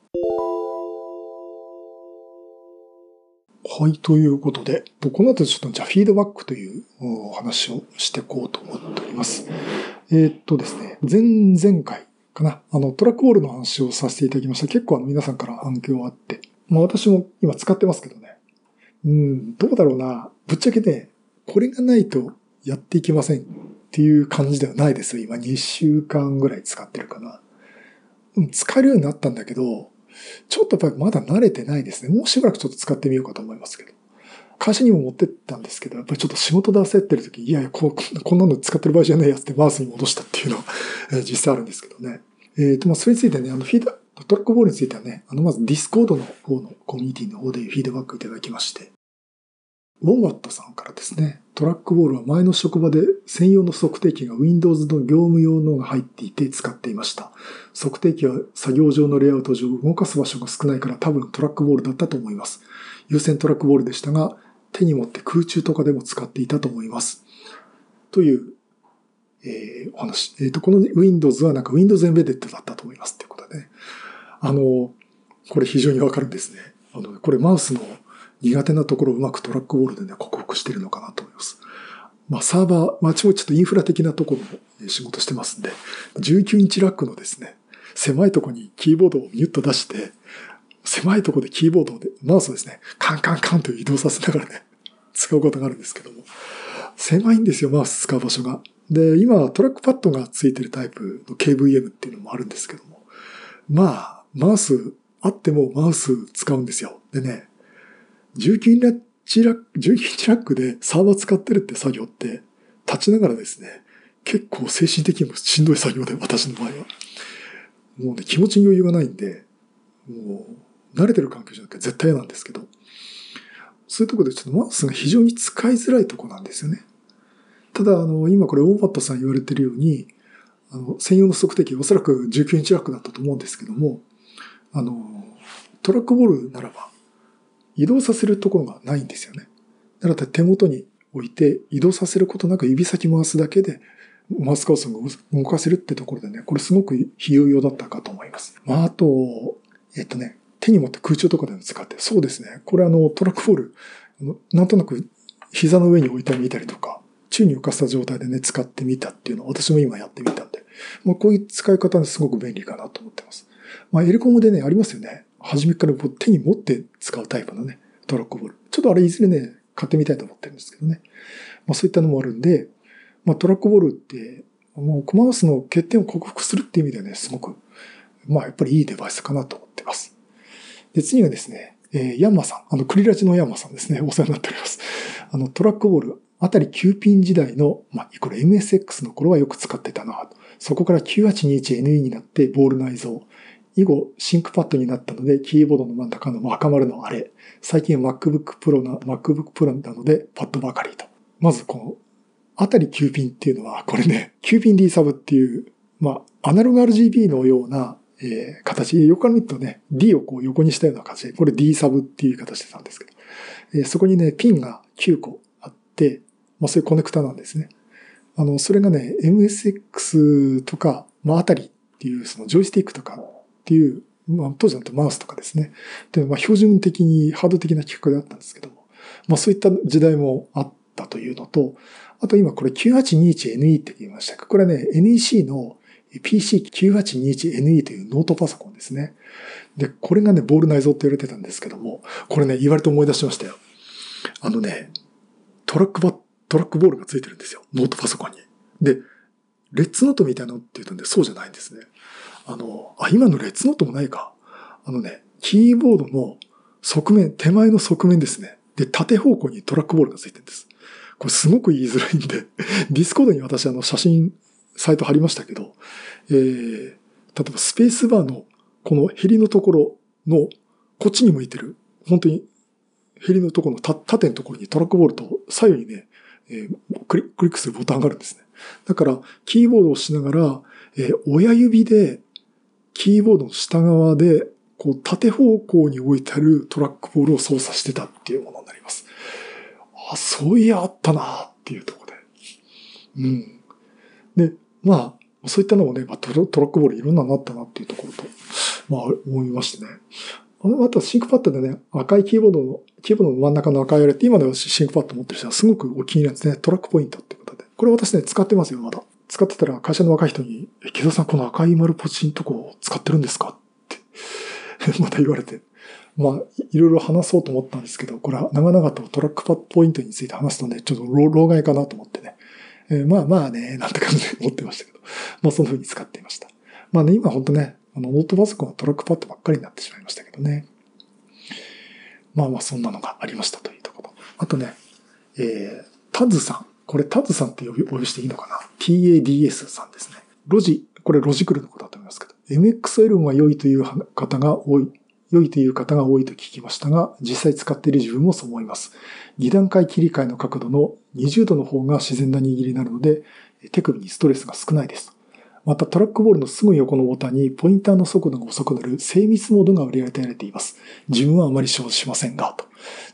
はい、ということで、この後ちょっとじゃあフィードバックというお話をしていこうと思っております。えー、っとですね、前々回かな、あのトラックボールの話をさせていただきました。結構あの皆さんから反響あって、まあ私も今使ってますけどね。うん、どうだろうな。ぶっちゃけね、これがないとやっていけませんっていう感じではないです。今2週間ぐらい使ってるかな。使えるようになったんだけど、ちょっとやっぱりまだ慣れてないですね。もうしばらくちょっと使ってみようかと思いますけど。会社にも持ってったんですけど、やっぱりちょっと仕事で焦ってる時、いやいやこ、こんなの使ってる場合じゃないやつってマウスに戻したっていうのは、実際あるんですけどね。えっ、ー、と、まあ、それについてね、あの、フィード、トラックボールについてはね、あの、まずディスコードの方のコミュニティの方でフィードバックいただきまして、ウォンワットさんからですね、トラックボールは前の職場で専用の測定器が Windows の業務用のが入っていて使っていました。測定器は作業上のレイアウト上動かす場所が少ないから多分トラックボールだったと思います。優先トラックボールでしたが、手に持って空中とかでも使っていたと思います。という、えー、お話。えっ、ー、と、この Windows はなんか Windows Embedded だったと思いますっていうことでね。あの、これ非常にわかるんですね。あの、これマウスの苦手なところをうまくトラックボールでね、克服してるのかなと思います。まあ、サーバー、まあ、ちもちょっとインフラ的なところも仕事してますんで、19インチラックのですね、狭いところにキーボードをミュッと出して、狭いところでキーボードで、マウスをですね、カンカンカンと移動させながらね、使うことがあるんですけども、狭いんですよ、マウス使う場所が。で、今、トラックパッドがついてるタイプの KVM っていうのもあるんですけども、まあ、マウスあってもマウス使うんですよ。でね、19インチラック、19インチラックでサーバー使ってるって作業って、立ちながらですね、結構精神的にもしんどい作業で、私の場合は。もうね、気持ちに余裕がないんで、もう、慣れてる環境じゃなくて絶対嫌なんですけど、そういうところでちょっとマウスが非常に使いづらいとこなんですよね。ただ、あの、今これオーバットさん言われてるように、あの、専用の測定器、おそらく19インチラックだったと思うんですけども、あの、トラックボールならば、移動させるところがないんですよね。だから手元に置いて移動させることなく指先回すだけでマウスカーソンが動かせるってところでね、これすごく費用用だったかと思います。まあ、あと、えっとね、手に持って空中とかでも使って、そうですね。これあの、トラックフォール、なんとなく膝の上に置いてみたりとか、宙に浮かせた状態でね、使ってみたっていうのを私も今やってみたんで、まあ、こういう使い方はすごく便利かなと思ってます。まあ、エレコムでね、ありますよね。初めから手に持って使うタイプのね、トラックボール。ちょっとあれいずれね、買ってみたいと思ってるんですけどね。まあそういったのもあるんで、まあトラックボールって、もうコマウスの欠点を克服するっていう意味ではね、すごくまあやっぱりいいデバイスかなと思ってます。で、次がですね、えー、ヤンマさん、あの、クリラジのヤンマさんですね、お世話になっております。あの、トラックボール、あたり9ピン時代の、まあ、これ MSX の頃はよく使ってたなと。そこから 9821NE になってボール内蔵。以後、シンクパッドになったので、キーボードの真ん中の赤丸のあれ。最近 MacBook Pro な、MacBook Pro なので、パッドばかりと。まずこの、アタリ9ピンっていうのは、これね、9ピン D サブっていう、まあ、アナログ RGB のような、えー、形、横から見るとね、D をこう横にしたような形で、これ D サブっていう形でたんですけど、えー、そこにね、ピンが9個あって、まあそういうコネクタなんですね。あの、それがね、MSX とか、まあアタリっていう、そのジョイスティックとかっていう、まあ当時だとマウスとかですね。で、まあ標準的にハード的な規格であったんですけども、まあそういった時代もあったというのと、あと今これ 9821NE って言いましたこれね、NEC の PC9821NE というノートパソコンですね。で、これがね、ボール内蔵って言われてたんですけども、これね、言われて思い出しましたよ。あのね、トラックバ、トラックボールがついてるんですよ。ノートパソコンに。で、レッツノートみたいなのって言うとね、そうじゃないんですね。あの、あ、今のレッツノートもないか。あのね、キーボードの側面、手前の側面ですね。で、縦方向にトラックボールがついてるんです。これすごく言いづらいんで、ディスコードに私あの写真、サイト貼りましたけど、えー、例えばスペースバーのこのヘリのところのこっちに向いてる、本当にヘリのところの縦のところにトラックボールと左右にね、えー、クリックするボタンがあるんですね。だから、キーボードをしながら、えー、親指でキーボードの下側で、こう縦方向に置いてあるトラックボールを操作してたっていうものになります。あ、そういやあったなっていうところで。うん。で、まあ、そういったのもね、まあ、トラックボールいろんなのあったなっていうところと、まあ、思いましてね。あと、シンクパッドでね、赤いキーボードの、キーボードの真ん中の赤いあれって、今ではシンクパッド持ってる人はすごくお気に入りなんですね。トラックポイントってことで。これ私ね、使ってますよ、まだ。使ってたら会社の若い人に、え、木戸さんこの赤い丸ポチンとこ使ってるんですか？って また言われて。まあ、いろいろ話そうと思ったんですけど、これは長々とトラックパッドポイントについて話すとね、ちょっと老害かなと思ってね。えー、まあまあね、なんて感じで思ってましたけど、まあそんな風に使っていました。まあね、今ほんとね、あの、ノートパソコンはトラックパッドばっかりになってしまいましたけどね。まあまあそんなのがありましたというところ。あとね、えー、タズさん。これタズさんって呼び、お呼びしていいのかな ?TADS さんですね。ロジ、これロジクルのことだと思いますけど、MXL が良いという方が多い、良いという方が多いと聞きましたが、実際使っている自分もそう思います。2段階切り替えの角度の20度の方が自然な握りになるので、手首にストレスが少ないです。またトラックボールのすぐ横のボタンにポインターの速度が遅くなる精密モードが売り当てられています。自分はあまり使用しませんが、と。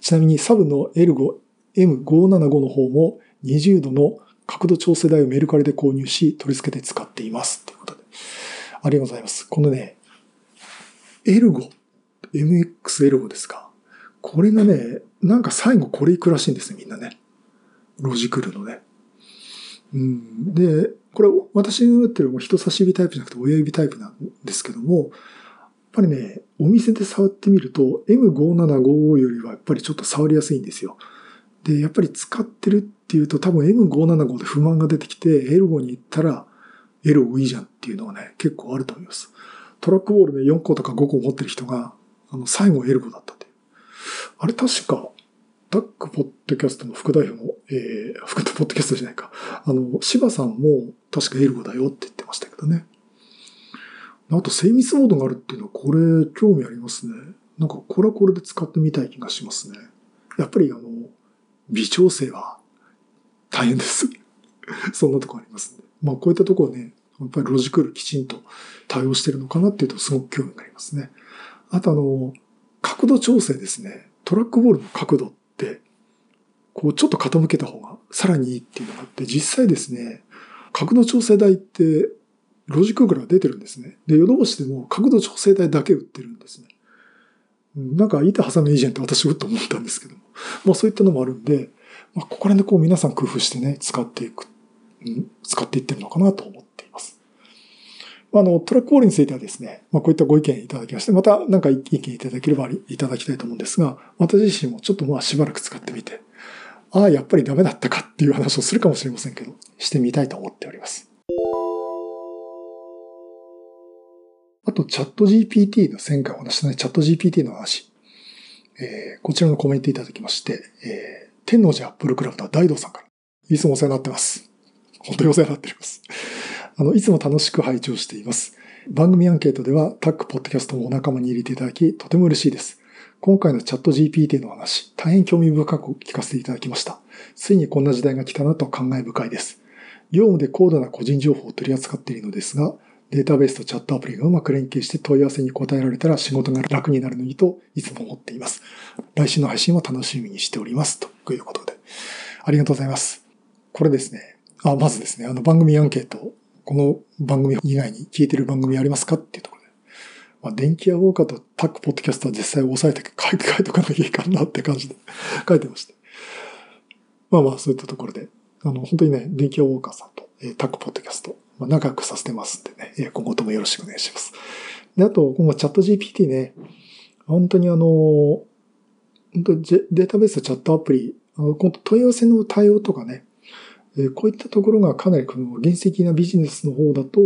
ちなみにサブの L5、M575 の方も20度の角度調整台をメルカリで購入し、取り付けて使っています。ということで。ありがとうございます。このね、L5、MXL5 ですか。これがね、なんか最後これ行くらしいんですね、みんなね。ロジクルのね。うん、で、これ私が打ってるも人差し指タイプじゃなくて親指タイプなんですけども、やっぱりね、お店で触ってみると M5755 よりはやっぱりちょっと触りやすいんですよ。で、やっぱり使ってるっていうと多分 M575 で不満が出てきて L5 に行ったら L5 いいじゃんっていうのはね、結構あると思います。トラックボールで4個とか5個持ってる人が、あの、最後 L5 だったっていう。あれ確か、タックポッドキャストの副代表の、えー、副ポッドキャストじゃないか。あの、柴さんも確かエルゴだよって言ってましたけどね。あと、精密モードがあるっていうのは、これ、興味ありますね。なんか、これはこれで使ってみたい気がしますね。やっぱり、あの、微調整は大変です。そんなとこあります。まあ、こういったところね、やっぱりロジクールきちんと対応してるのかなっていうと、すごく興味がありますね。あと、あの、角度調整ですね。トラックボールの角度って、こうちょっと傾けた方がさらにいいっていうのがあって、実際ですね、角度調整台ってロジックから出てるんですね。で、ヨドバシでも角度調整台だけ売ってるんですね。なんか板挟むいいじゃんって私はと思ったんですけども。まあそういったのもあるんで、まあ、ここら辺でこう皆さん工夫してね、使っていく、うん、使っていってるのかなと思っています。あの、トラックウォールについてはですね、まあこういったご意見いただきまして、また何か意見いただければいただきたいと思うんですが、私自身もちょっとまあしばらく使ってみて、ああ、やっぱりダメだったかっていう話をするかもしれませんけど、してみたいと思っております。と、チャット GPT の前回お話したね、チャット GPT の話。えー、こちらのコメントいただきまして、えー、天王寺アップルクラブの大道さんから、いつもお世話になってます。本当にお世話になっております。あの、いつも楽しく拝聴しています。番組アンケートではタックポッドキャストもお仲間に入れていただき、とても嬉しいです。今回のチャット GPT の話、大変興味深く聞かせていただきました。ついにこんな時代が来たなと感慨深いです。業務で高度な個人情報を取り扱っているのですが、データベースとチャットアプリがうまく連携して問い合わせに答えられたら仕事が楽になるのにといつも思っています。来週の配信は楽しみにしております。ということで。ありがとうございます。これですね。あ、まずですね、あの番組アンケート、この番組以外に聞いてる番組ありますかっていうところで。まあ、電気屋ウォーカーとタックポッドキャストは実際押さえて書いて書いておかなきゃいかんなって感じで 書いてまして。まあまあ、そういったところで、あの、本当にね、電気屋ウォーカーさんと、えタックポッドキャスト、まあ、長くさせてますんでね、今後ともよろしくお願いします。で、あと、今後チャット GPT ね、本当にあの、本当データベースチャットアプリ、あの問い合わせの対応とかね、こういったところがかなりこの原始的なビジネスの方だと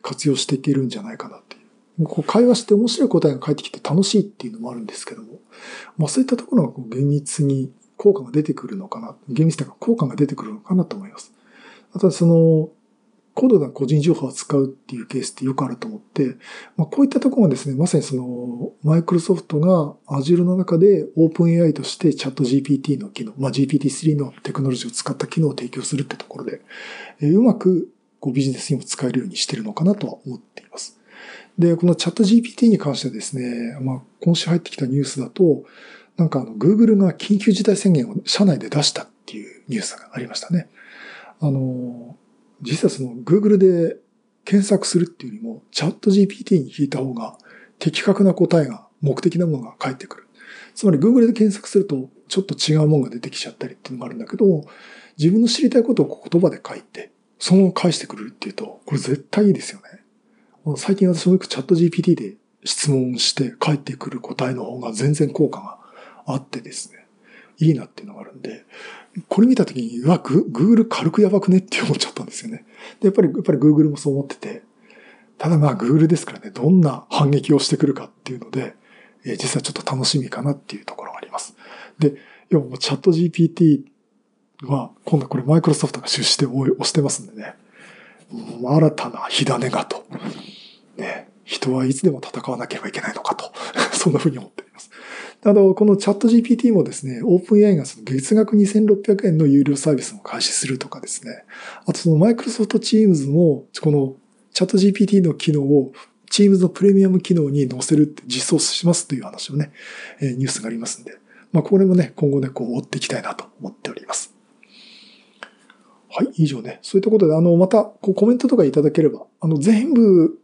活用していけるんじゃないかなっていう。こう会話して面白い答えが返ってきて楽しいっていうのもあるんですけども、まあそういったところがこう厳密に効果が出てくるのかな、厳密というか効果が出てくるのかなと思います。あとはその、高度な個人情報を扱うっていうケースってよくあると思って、まあ、こういったところがですね、まさにその、マイクロソフトが Azure の中で OpenAI としてチャット GPT の機能、まあ、GPT-3 のテクノロジーを使った機能を提供するってところで、えー、うまくこうビジネスにも使えるようにしてるのかなとは思っています。で、このチャット GPT に関してはですね、まあ、今週入ってきたニュースだと、なんかあの、Google が緊急事態宣言を社内で出したっていうニュースがありましたね。あの、実はその Google で検索するっていうよりも、チャット GPT に聞いた方が的確な答えが、目的なものが返ってくる。つまり Google で検索すると、ちょっと違うものが出てきちゃったりっていうのがあるんだけど、自分の知りたいことを言葉で書いて、そのまま返してくれるっていうと、これ絶対いいですよね。最近私もよくチャット GPT で質問して返ってくる答えの方が全然効果があってですね、いいなっていうのがあるんで、これ見たときに、うわ、グーグル軽くやばくねって思っちゃったんですよね。で、やっぱり、やっぱりグーグルもそう思ってて、ただまあグーグルですからね、どんな反撃をしてくるかっていうので、えー、実はちょっと楽しみかなっていうところがあります。で、要はもうチャット GPT は、今度これマイクロソフトが出資で押してますんでね、新たな火種がと。ね、人はいつでも戦わなければいけないのかと。そんなふうに思っています。あの、このチャット GPT もですね、オープン AI がその月額2600円の有料サービスを開始するとかですね。あとそのマイクロソフトチームズも、このチャット GPT の機能をチームズのプレミアム機能に載せるって実装しますという話をね、ニュースがありますんで、まあこれもね、今後ね、こう追っていきたいなと思っております。はい、以上ね。そういったことで、あの、また、こうコメントとかいただければ、あの、全部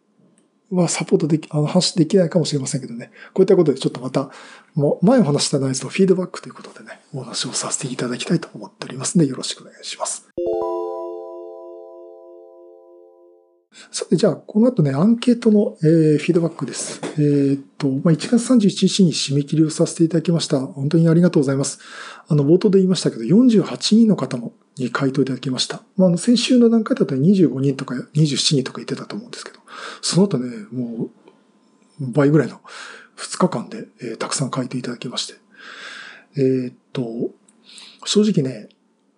はサポートでき、あの、話できないかもしれませんけどね。こういったことでちょっとまた、もう前お話した内容とフィードバックということでね、お話をさせていただきたいと思っておりますので、よろしくお願いします。さて、じゃあ、この後ね、アンケートの、えー、フィードバックです。えー、っと、まあ、1月31日に締め切りをさせていただきました。本当にありがとうございます。あの、冒頭で言いましたけど、48人の方も、に回答いただきました。まあ、あの、先週の段階だと25人とか27人とか言ってたと思うんですけど、その後ね、もう、倍ぐらいの2日間で、えー、たくさん書いていただきまして。えー、っと、正直ね、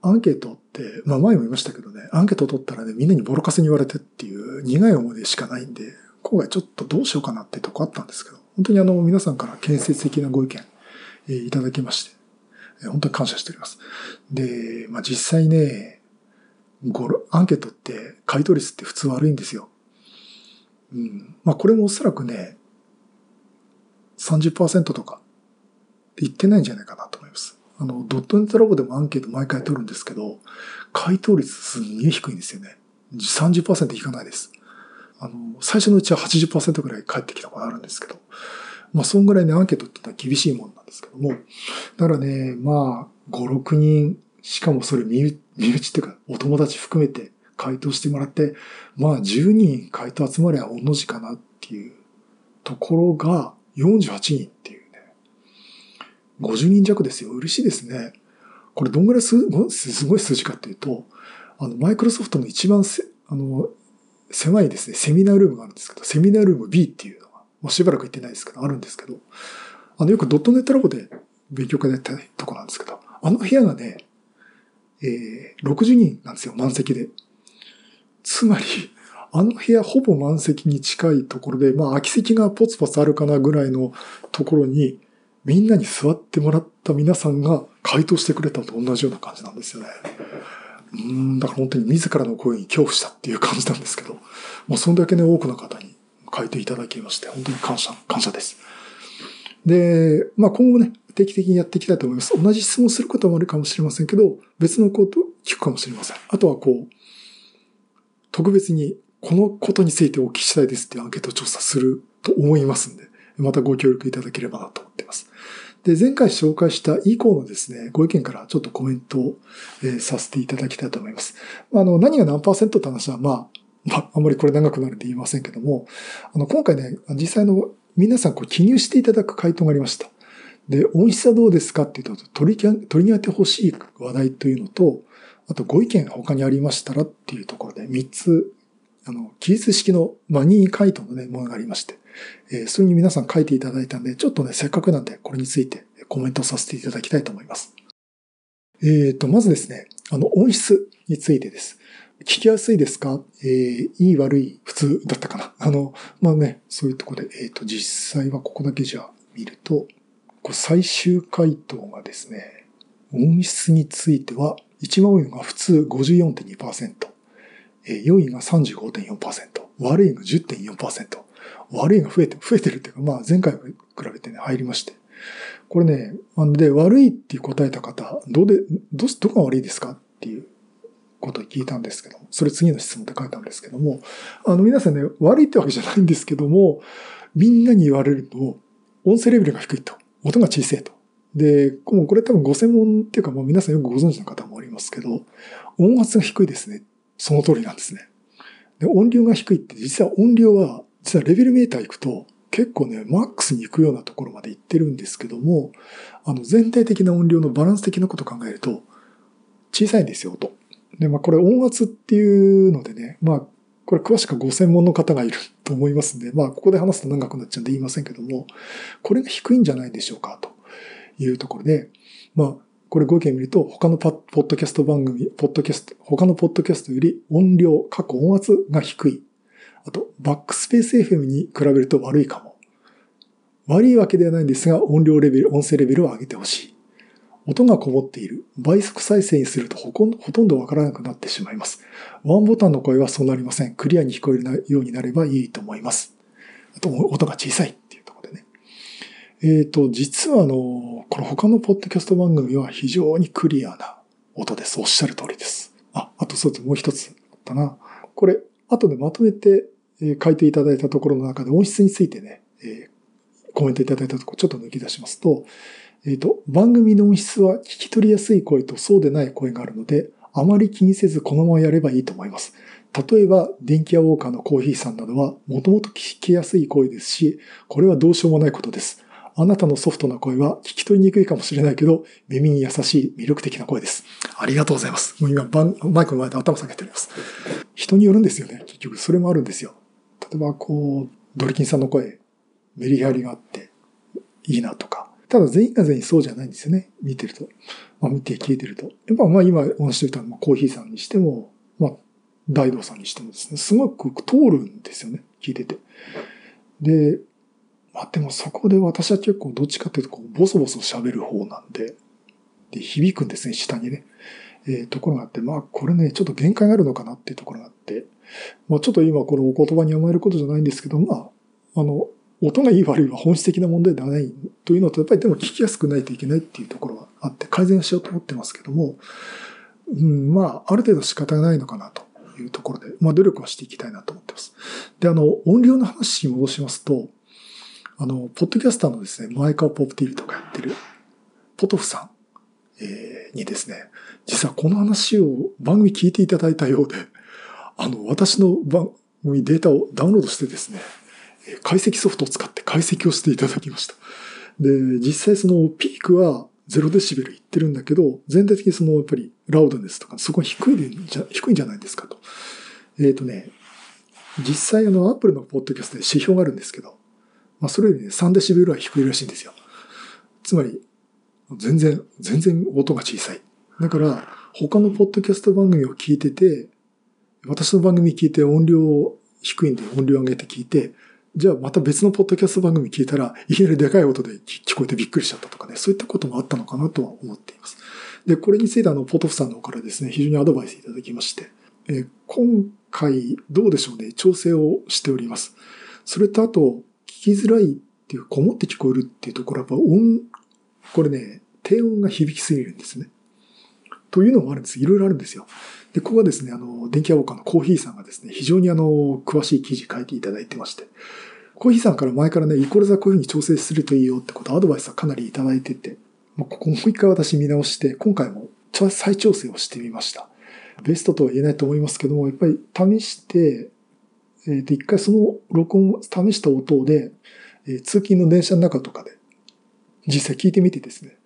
アンケートって、まあ前も言いましたけどね、アンケート取ったらね、みんなにボロカスに言われてっていう苦い思いでしかないんで、今回ちょっとどうしようかなってとこあったんですけど、本当にあの皆さんから建設的なご意見、えー、いただきまして、本当に感謝しております。で、まあ実際ね、アンケートって回答率って普通悪いんですよ。うん。まあこれもおそらくね、30%とか言ってないんじゃないかなと思います。あの、ドットネットラボでもアンケート毎回取るんですけど、回答率すんげえ低いんですよね。30%いかないです。あの、最初のうちは80%ぐらい返ってきたことあるんですけど、まあ、そんぐらいね、アンケートってのは厳しいもんなんですけども、だからね、まあ、5、6人、しかもそれ身内っていうか、お友達含めて回答してもらって、まあ、10人回答集まりゃ同じかなっていうところが、48人っていうね。50人弱ですよ。嬉しいですね。これどんぐらいすすごい数字かっていうと、あの、マイクロソフトの一番せ、あの、狭いですね、セミナールームがあるんですけど、セミナールーム B っていう、もうしばらく行ってないですけど、あるんですけど、あの、よくドットネットラボで勉強会でやったとこなんですけど、あの部屋がね、えー、60人なんですよ、満席で。つまり、あの部屋ほぼ満席に近いところで、まあ空き席がポツポツあるかなぐらいのところに、みんなに座ってもらった皆さんが回答してくれたと同じような感じなんですよね。うん、だから本当に自らの声に恐怖したっていう感じなんですけど、もうそんだけね、多くの方に書いていただきまして、本当に感謝、感謝です。で、まあ今後ね、定期的にやっていきたいと思います。同じ質問することもあるかもしれませんけど、別のこと聞くかもしれません。あとはこう、特別にこのことについてお聞きしたいですっていうアンケート調査すると思いますんで、またご協力いただければなと思っています。で、前回紹介した以降のですね、ご意見からちょっとコメントを、えー、させていただきたいと思います。あの、何が何パーセントって話は、まあ、まあ、あんまりこれ長くなるんで言いませんけども、あの、今回ね、実際の皆さんこう記入していただく回答がありました。で、音質はどうですか？っていうと、取り取り上げてほしい話題というのと、あとご意見他にありましたらっていうところで3つ、あの、記述式のマニー回答のね、ものがありまして、えー、それに皆さん書いていただいたんで、ちょっとね、せっかくなんでこれについてコメントさせていただきたいと思います。えっ、ー、と、まずですね、あの、音質についてです。聞きやすいですか？えー、いい悪い普通だったかな？あの、まあね、そういうところで、えっ、ー、と、実際はここだけじゃ見ると、こ最終回答がですね、音質については、一番多いのが普通54.2%、えー、良いが35.4%、悪いが10.4%、悪いが増えて、増えてるっていうか、まあ前回比べてね、入りまして。これね、んで、悪いって答えた方、どうで、ど、どこが悪いですか？っていうことを聞いたんですけども、それ次の質問って書いたんですけども、あの皆さんね、悪いってわけじゃないんですけども、みんなに言われると、音声レベルが低いと。音が小さいと。で、もうこれ多分ご専門っていうかもう皆さんよくご存知の方もおりますけど、音圧が低いですね。その通りなんですね。で、音量が低いって実は音量は、実はレベルメーター行くと結構ね、マックスに行くようなところまで行ってるんですけども、あの全体的な音量のバランス的なことを考えると、小さいんですよ、音。で、まあこれ音圧っていうのでね、まあこれ詳しくご専門の方がいると思いますんで、まあここで話すと長くなっちゃうんで言いませんけども、これが低いんじゃないでしょうかというところで、まあこれご意見見ると他のポッドキャスト番組、ポッドキャスト、他のポッドキャストより音量、過去音圧が低い。あと、バックスペース FM に比べると悪いかも。悪いわけではないんですが、音量レベル、音声レベルを上げてほしい。音がこもっている。倍速再生にするとほとんどわからなくなってしまいます。ワンボタンの声はそうなりません。クリアに聞こえるようになればいいと思います。あと、音が小さいっていうところでね。えっ、ー、と、実はあの、この他のポッドキャスト番組は非常にクリアな音です。おっしゃる通りです。あ、あとそうです。もう一つあったな。これ、後でまとめて書いていただいたところの中で音質についてね、コメントいただいたところちょっと抜き出しますと、えっ、ー、と、番組の音質は聞き取りやすい声とそうでない声があるので、あまり気にせずこのままやればいいと思います。例えば、電気屋ウォーカーのコーヒーさんなどは、もともと聞きやすい声ですし、これはどうしようもないことです。あなたのソフトな声は聞き取りにくいかもしれないけど、耳に優しい魅力的な声です。ありがとうございます。もう今バン、マイクの前で頭下げております。人によるんですよね。結局、それもあるんですよ。例えば、こう、ドリキンさんの声、メリハリがあって、いいなとか、ただ全員が全員そうじゃないんですよね。見てると。まあ見て聞いてると。やっぱまあ今お話ししてたコーヒーさんにしても、まあ大道さんにしてもですね、すごく通るんですよね。聞いてて。で、まあでもそこで私は結構どっちかっていうとこうボソボソ喋る方なんで、で、響くんですね、下にね。えー、ところがあって、まあこれね、ちょっと限界があるのかなっていうところがあって、まあちょっと今これお言葉に甘えることじゃないんですけど、まあ、あの、音がいい悪いは本質的な問題ではないというのと、やっぱりでも聞きやすくないといけないっていうところはあって、改善しようと思ってますけども、うん、まあ、ある程度仕方がないのかなというところで、まあ、努力はしていきたいなと思ってます。で、あの、音量の話に戻しますと、あの、ポッドキャスターのですね、マイカーポップティーとかやってる、ポトフさん、えー、にですね、実はこの話を番組聞いていただいたようで、あの、私の番組データをダウンロードしてですね、解析ソフトを使って解析をしていただきました。で、実際そのピークは0デシベルいってるんだけど、全体的にそのやっぱりラウドネスとかそこは低いで低いんじゃないですかと。えっ、ー、とね、実際あの、アップルのポッドキャストで指標があるんですけど、まあ、それよりね、3デシベルは低いらしいんですよ。つまり、全然、全然音が小さい。だから、他のポッドキャスト番組を聞いてて、私の番組聞いて音量低いんで音量上げて聞いて、じゃあまた別のポッドキャスト番組聞いたら、いきなりでかい音で聞こえてびっくりしちゃったとかね、そういったこともあったのかなとは思っています。で、これについてあの、ポトフさんの方からですね、非常にアドバイスいただきまして、えー、今回どうでしょうね、調整をしております。それとあと、聞きづらいっていう、こもって聞こえるっていうところは、やっぱ音、これね、低音が響きすぎるんですね。というのもあるんです。いろいろあるんですよ。で、ここはですね、あの、電気屋ウォーカーのコーヒーさんがですね、非常にあの、詳しい記事書いていただいてまして、コーヒーさんから前からね、イコールザこういうふうに調整するといいよってことアドバイスはかなりいただいてて、まあ、ここもう一回私見直して、今回も再調整をしてみました。ベストとは言えないと思いますけども、やっぱり試して、えっ、ー、と、一回その録音、試した音で、えー、通勤の電車の中とかで、実際聞いてみてですね、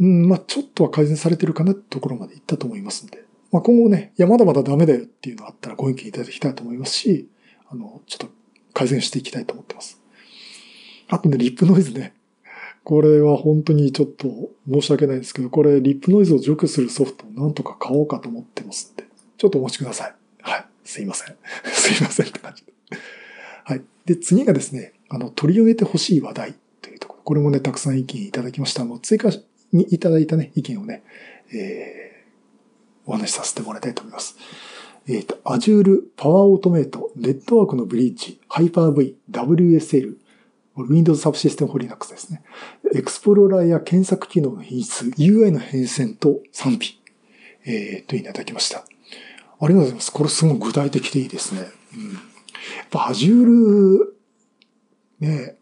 うん、まあちょっとは改善されてるかなってところまで行ったと思いますんで、まあ今後ね、いや、まだまだダメだよっていうのがあったらご意見いただきたいと思いますし、あの、ちょっと改善していきたいと思ってます。あとね、リップノイズね。これは本当にちょっと申し訳ないですけど、これリップノイズを除去するソフトをなんとか買おうかと思ってますんで、ちょっとお待ちください。はい。すいません。すいませんって感じで。はい。で、次がですね、あの、取り上げてほしい話題というところ。これもね、たくさん意見いただきました。もう追加にいただいたね、意見をね、えー、お話しさせてもらいたいと思います。えっ、ー、と、Azure Power Automate、ネットワークのブリッジ、Hyper-V、WSL、Windows サブシステム for Linux ですね。エクスプローラーや検索機能の品質、UI の変遷と賛否、えー、といただきました。ありがとうございます。これすごい具体的でいいですね。うん。やっぱ Azure、ね、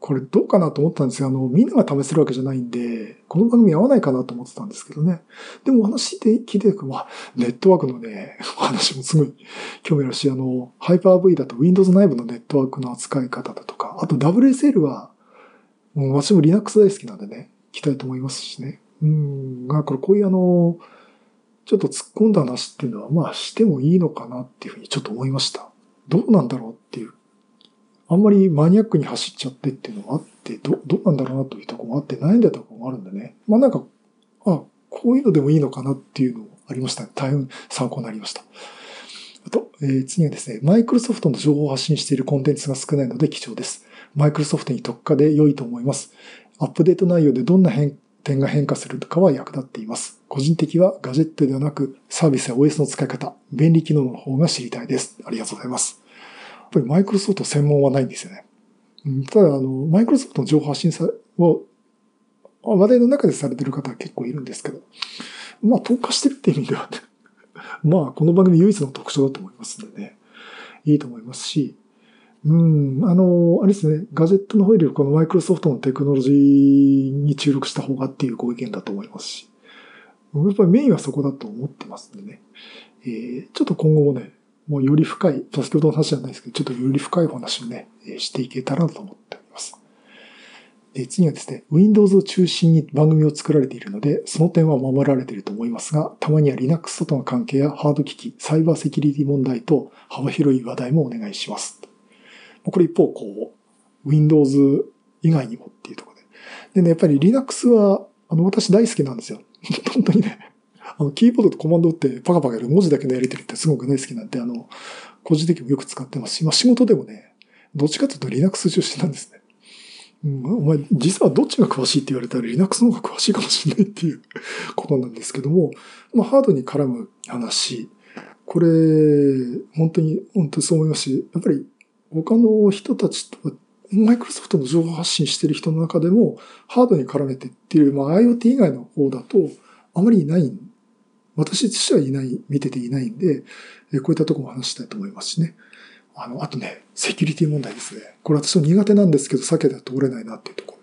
これどうかなと思ったんですが、あの、みんなが試せるわけじゃないんで、この番組合わないかなと思ってたんですけどね。でもお話で聞いて、まあ、ネットワークのね、お話もすごい興味あるし、あの、ハイパー V だと Windows 内部のネットワークの扱い方だとか、あと WSL は、もう私も Linux 大好きなんでね、聞きたいと思いますしね。うん、が、これこういうあの、ちょっと突っ込んだ話っていうのは、まあしてもいいのかなっていうふうにちょっと思いました。どうなんだろうあんまりマニアックに走っちゃってっていうのもあって、ど、どうなんだろうなというとこもあって、悩んでたとこもあるんでね。まあなんか、あ、こういうのでもいいのかなっていうのもありましたね。大変参考になりました。あと、えー、次はですね、マイクロソフトの情報を発信しているコンテンツが少ないので貴重です。マイクロソフトに特化で良いと思います。アップデート内容でどんな変点が変化するかは役立っています。個人的はガジェットではなくサービスや OS の使い方、便利機能の方が知りたいです。ありがとうございます。っぱりマイクロソフト専門はないんですよね。ただ、あの、マイクロソフトの情報発信さを、話題の中でされてる方は結構いるんですけど、まあ、投下してるって意味では、まあ、この番組唯一の特徴だと思いますんでね、いいと思いますし、うん、あの、あれですね、ガジェットの方よりこのマイクロソフトのテクノロジーに注力した方がっていうご意見だと思いますし、やっぱりメインはそこだと思ってますんでね、えー、ちょっと今後もね、もうより深い、先ほどの話じゃないですけど、ちょっとより深いお話をね、していけたらと思っております。で次はですね、Windows を中心に番組を作られているので、その点は守られていると思いますが、たまには Linux との関係やハード機器、サイバーセキュリティ問題と幅広い話題もお願いします。これ一方、こう、Windows 以外にもっていうところで。でね、やっぱり Linux は、あの、私大好きなんですよ。本当にね、あの、キーボードとコマンドってパカパカやる文字だけのやり取りってすごく大好きなんで、あの、個人的にもよく使ってますし、まあ仕事でもね、どっちかというと Linux 出身なんですね。うん、お前、実はどっちが詳しいって言われたら Linux の方が詳しいかもしれないっていう ことなんですけども、まあハードに絡む話、これ、本当に、本当にそう思いますし、やっぱり他の人たちとマイクロソフトの情報発信してる人の中でも、ハードに絡めてっていう、まあ IoT 以外の方だと、あまりいないん私としてはいない、見てていないんで、こういったとこも話したいと思いますしね。あの、あとね、セキュリティ問題ですね。これ私も苦手なんですけど、避けては通れないなっていうとこ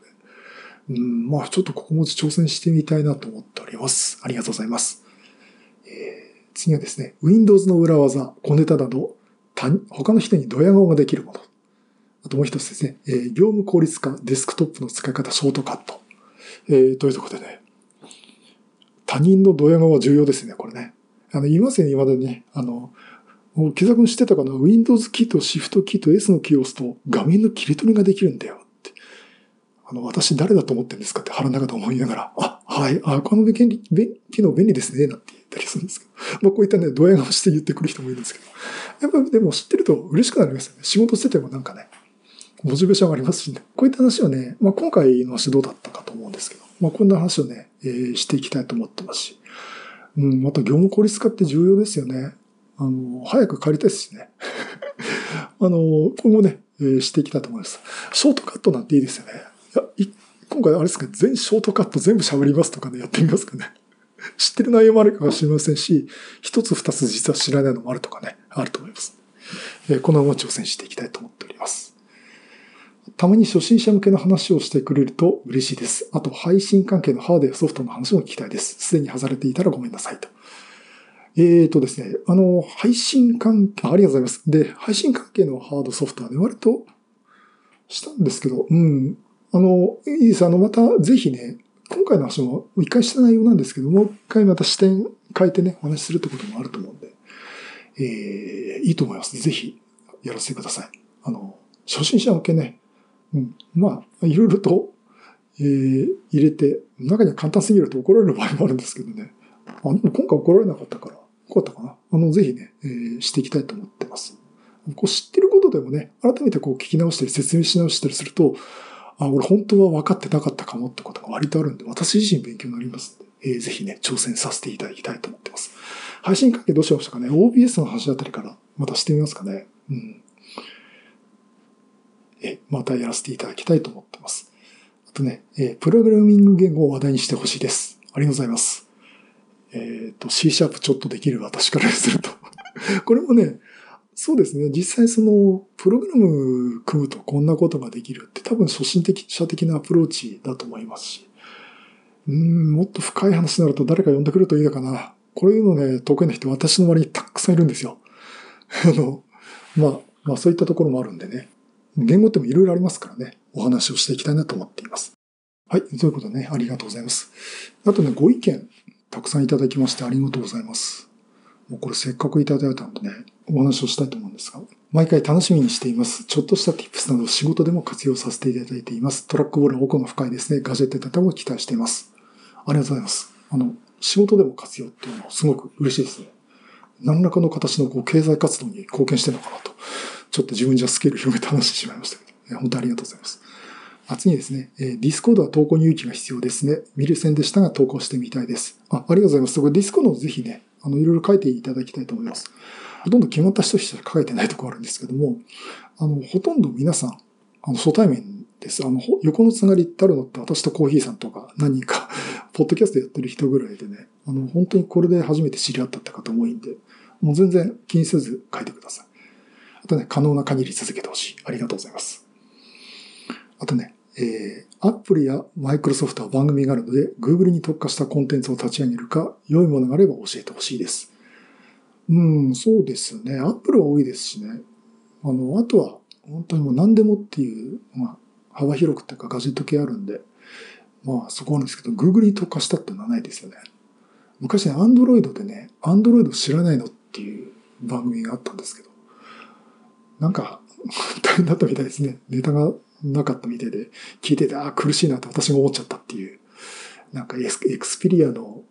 ろで。うん、まあちょっとここも挑戦してみたいなと思っております。ありがとうございます。えー、次はですね、Windows の裏技、小ネタなど、他の人にドヤ顔ができるもの。あともう一つですね、えー、業務効率化、デスクトップの使い方、ショートカット。えー、というところでね、他人のドヤ顔は重要ですね、これね。あの、言いますよね、未だにね。あの、もう木田君知ってたかな ?Windows キーと Shift キーと S のキーを押すと画面の切り取りができるんだよって。あの、私誰だと思ってるんですかって腹の中で思いながら、あ、はい、あ、この便利、便機能便利ですね、なんて言ったりするんですけど。まあこういったね、ドヤ顔して言ってくる人もいるんですけど。やっぱでも知ってると嬉しくなりますよね。仕事しててもなんかね、モチベーションがありますしね。こういった話をね、まあ今回の話どうだったかと思うんですけど、まあこんな話をね、えーしていきたいと思ってますし。うん、また業務効率化って重要ですよね。あの、早く帰りたいですしね。あの、今後ね、えーしていきたいと思います。ショートカットなんていいですよね。いや、い今回あれですか、全ショートカット全部喋りますとかね、やってみますかね。知ってる内容もあるかもしれませんし、一つ二つ実は知らないのもあるとかね、あると思います。えーこのまま挑戦していきたいと思っております。たまに初心者向けの話をしてくれると嬉しいです。あと、配信関係のハードやソフトの話も聞きたいです。すでに外れていたらごめんなさいと。えーとですね、あの、配信関係、ありがとうございます。で、配信関係のハードソフトはね、割としたんですけど、うん。あの、いいです。あの、また、ぜひね、今回の話も一回した内容なんですけど、もう一回また視点変えてね、お話しするってこともあると思うんで、えー、いいと思います。ぜひ、やらせてください。あの、初心者向けね、うん、まあ、いろいろと、えー、入れて、中には簡単すぎると怒られる場合もあるんですけどね。あでも今回怒られなかったから、よかったかな。あの、ぜひね、えーしていきたいと思ってます。こう知ってることでもね、改めてこう聞き直したり説明し直したりすると、あ、俺本当は分かってなかったかもってことが割とあるんで、私自身勉強になりますんで、えーぜひね、挑戦させていただきたいと思ってます。配信関係どうしましたかね ?OBS の話あたりからまたしてみますかね。うん。え、またやらせていただきたいと思ってます。あとね、えプログラミング言語を話題にしてほしいです。ありがとうございます。えっ、と、C シャープちょっとできる私からすると。これもね、そうですね。実際その、プログラム組むとこんなことができるって多分初心的、者的なアプローチだと思いますし。うん、もっと深い話になると誰か呼んでくるといいのかな。こういうのね、得意な人私の周りにたくさんいるんですよ。あの、まあ、まあそういったところもあるんでね。言語ってもいろいろありますからね。お話をしていきたいなと思っています。はい。ということでね、ありがとうございます。あとね、ご意見、たくさんいただきましてありがとうございます。もうこれせっかくいただいたのでね、お話をしたいと思うんですが、毎回楽しみにしています。ちょっとした tips など仕事でも活用させていただいています。トラックボールは奥が深いですね。ガジェット型も期待しています。ありがとうございます。あの、仕事でも活用っていうのはすごく嬉しいですね。何らかの形のこう経済活動に貢献してるのかなと。ちょっと自分じゃスケール広げて話してしまいましたけど、本当にありがとうございます。あ次ですね、えー、ディスコードは投稿に勇気が必要ですね。見る専でしたが投稿してみたいです。あ、ありがとうございます。これディスコードをぜひね、あの、いろいろ書いていただきたいと思います。ほとんど決まった人しか書いてないところあるんですけども、あの、ほとんど皆さん、あの、初対面です。あの、横のつながりってあるのって私とコーヒーさんとか何人か、ポッドキャストやってる人ぐらいでね、あの、本当にこれで初めて知り合ったって方多いんで、もう全然気にせず書いてください。あとね、可能な限り続けてほしい。ありがとうございます。あとね、えー、Apple や Microsoft は番組があるので、Google に特化したコンテンツを立ち上げるか、良いものがあれば教えてほしいです。うん、そうですね。Apple は多いですしね。あの、あとは、本当にもう何でもっていう、まあ、幅広くっていうかガジェット系あるんで、まあそこなんですけど、Google に特化したっていうのはないですよね。昔ね、Android でね、Android 知らないのっていう番組があったんですけど、なんか、大変だったみたいですね。ネタがなかったみたいで、聞いてて、ああ、苦しいなって私が思っちゃったっていう。なんかエクスペリアの